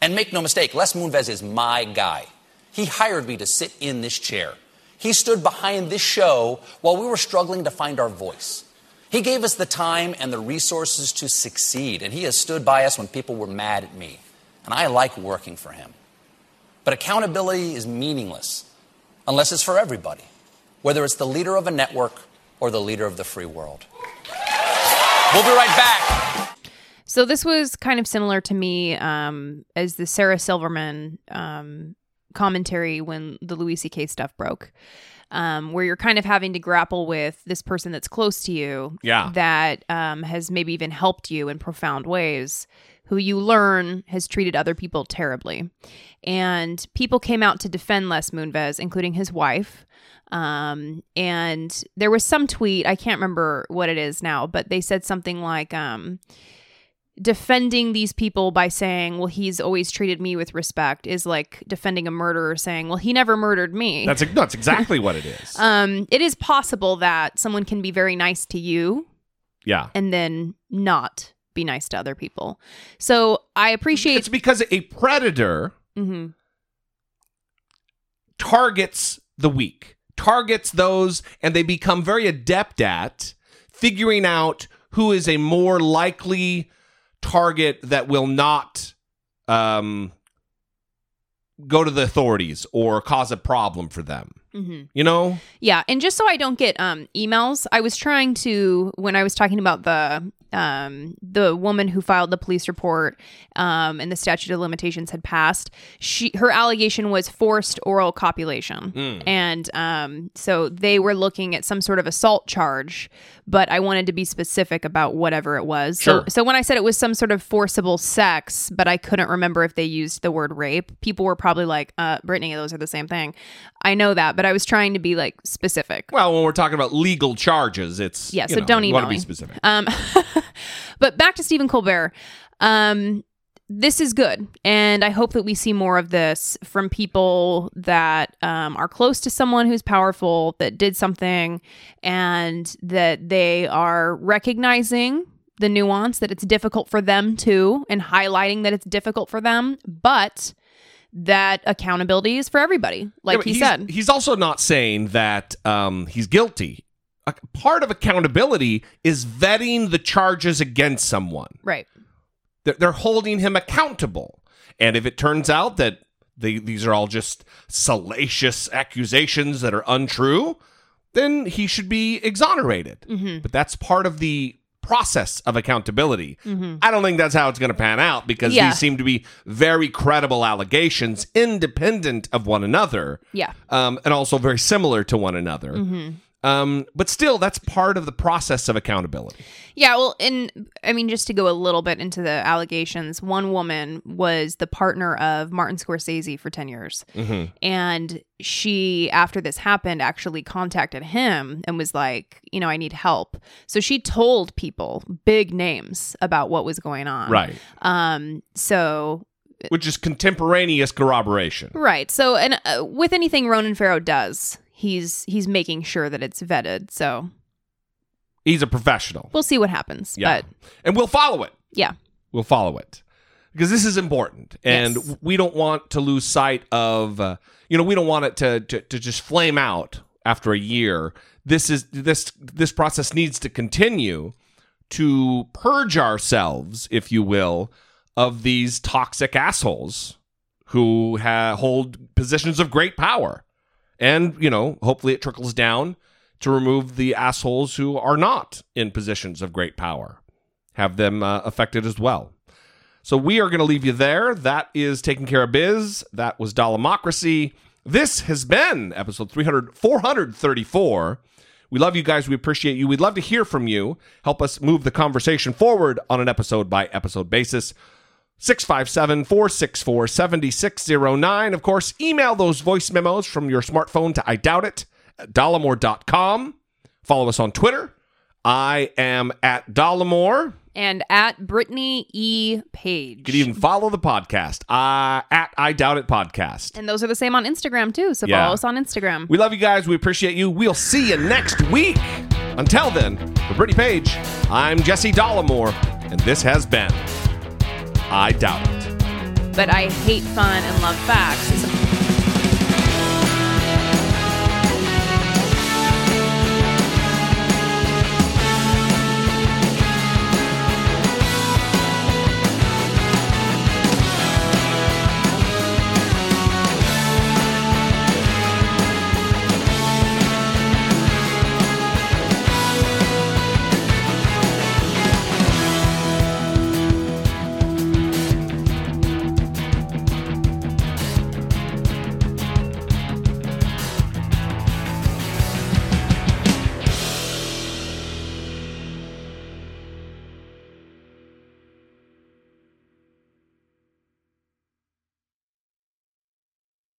Speaker 19: And make no mistake, Les Moonves is my guy. He hired me to sit in this chair. He stood behind this show while we were struggling to find our voice. He gave us the time and the resources to succeed, and he has stood by us when people were mad at me. And I like working for him. But accountability is meaningless unless it's for everybody, whether it's the leader of a network or the leader of the free world. We'll be right back.
Speaker 4: So this was kind of similar to me um, as the Sarah Silverman um, commentary when the Louis C.K. stuff broke, um, where you're kind of having to grapple with this person that's close to you,
Speaker 3: Yeah.
Speaker 4: that um, has maybe even helped you in profound ways, who you learn has treated other people terribly, and people came out to defend Les Moonves, including his wife. Um, and there was some tweet, I can't remember what it is now, but they said something like, um, defending these people by saying, well, he's always treated me with respect is like defending a murderer saying, well, he never murdered me.
Speaker 3: That's that's exactly what it is.
Speaker 4: um, it is possible that someone can be very nice to you
Speaker 3: Yeah.
Speaker 4: and then not be nice to other people. So I appreciate
Speaker 3: It's because a predator
Speaker 4: Mhm.
Speaker 3: targets the weak, targets those, and they become very adept at figuring out who is a more likely target that will not um, go to the authorities or cause a problem for them.
Speaker 4: Mhm.
Speaker 3: You know?
Speaker 4: Yeah, and just so I don't get um emails, I was trying to when I was talking about the um the woman who filed the police report um and the statute of limitations had passed. She her allegation was forced oral copulation.
Speaker 20: Mm.
Speaker 4: And um so they were looking at some sort of assault charge, but I wanted to be specific about whatever it was.
Speaker 20: Sure.
Speaker 4: So so when I said it was some sort of forcible sex, but I couldn't remember if they used the word rape, people were probably like, uh Brittany, those are the same thing. I know that, but I was trying to be like specific.
Speaker 3: Well, when we're talking about legal charges, it's
Speaker 4: Yeah, so
Speaker 3: know,
Speaker 4: don't email
Speaker 3: want to be specific.
Speaker 4: Um, but back to Stephen Colbert. Um, this is good, and I hope that we see more of this from people that um, are close to someone who's powerful that did something, and that they are recognizing the nuance that it's difficult for them too and highlighting that it's difficult for them, but that accountability is for everybody, like
Speaker 3: Yeah,
Speaker 4: he
Speaker 3: he's-
Speaker 4: said.
Speaker 3: He's also not saying that um, he's guilty. A part of accountability is vetting the charges against someone.
Speaker 4: Right.
Speaker 3: They're, they're holding him accountable. And if it turns out that they, these are all just salacious accusations that are untrue, then he should be exonerated.
Speaker 4: Mhm.
Speaker 3: But that's part of the process of accountability.
Speaker 4: Mhm.
Speaker 3: I don't think that's how it's going to pan out because
Speaker 4: Yeah.
Speaker 3: these seem to be very credible allegations, independent of one another,
Speaker 4: Yeah.
Speaker 3: um, and also very similar to one another.
Speaker 4: Mhm.
Speaker 3: Um, but still, that's part of the process of accountability.
Speaker 4: Yeah, well, and I mean, just to go a little bit into the allegations, one woman was the partner of Martin Scorsese for 10 years.
Speaker 3: Mhm.
Speaker 4: And she, after this happened, actually contacted him and was like, you know, I need help. So she told people, big names, about what was going on.
Speaker 3: Right.
Speaker 4: Um, so
Speaker 3: Which is contemporaneous corroboration.
Speaker 4: Right. So, and uh, with anything Ronan Farrow does, he's he's making sure that it's vetted. So
Speaker 3: He's a professional.
Speaker 4: we'll see what happens.
Speaker 3: Yeah.
Speaker 4: But
Speaker 3: and we'll follow it.
Speaker 4: yeah,
Speaker 3: We'll follow it because this is important, and
Speaker 4: Yes.
Speaker 3: we don't want to lose sight of. Uh, you know, we don't want it to, to to just flame out after a year. This is this this process needs to continue to purge ourselves, if you will, of these toxic assholes who ha- hold positions of great power, and you know, hopefully, it trickles down to remove the assholes who are not in positions of great power have them uh, affected as well. So we are going to leave you there. That is taking care of biz. That was Dollamocracy. This has been episode 300, 434. We love you guys. We appreciate you. We'd love to hear from you. Help us move the conversation forward on an episode by episode basis. 657 464 7609. Of course, email those voice memos from your smartphone to I doubt it at dollemore.com. Follow us on Twitter. I am at Dollemore.
Speaker 4: and at Brittany E. Page.
Speaker 3: You can even follow the podcast uh, at I Doubt It Podcast.
Speaker 4: And those are the same on Instagram too. So
Speaker 3: Yeah.
Speaker 4: follow us on Instagram.
Speaker 3: We love you guys. We appreciate you. We'll see you next week. Until then, for Brittany Page, I'm Jesse Dollemore, and this has been I Doubt It.
Speaker 4: but I hate fun and love facts.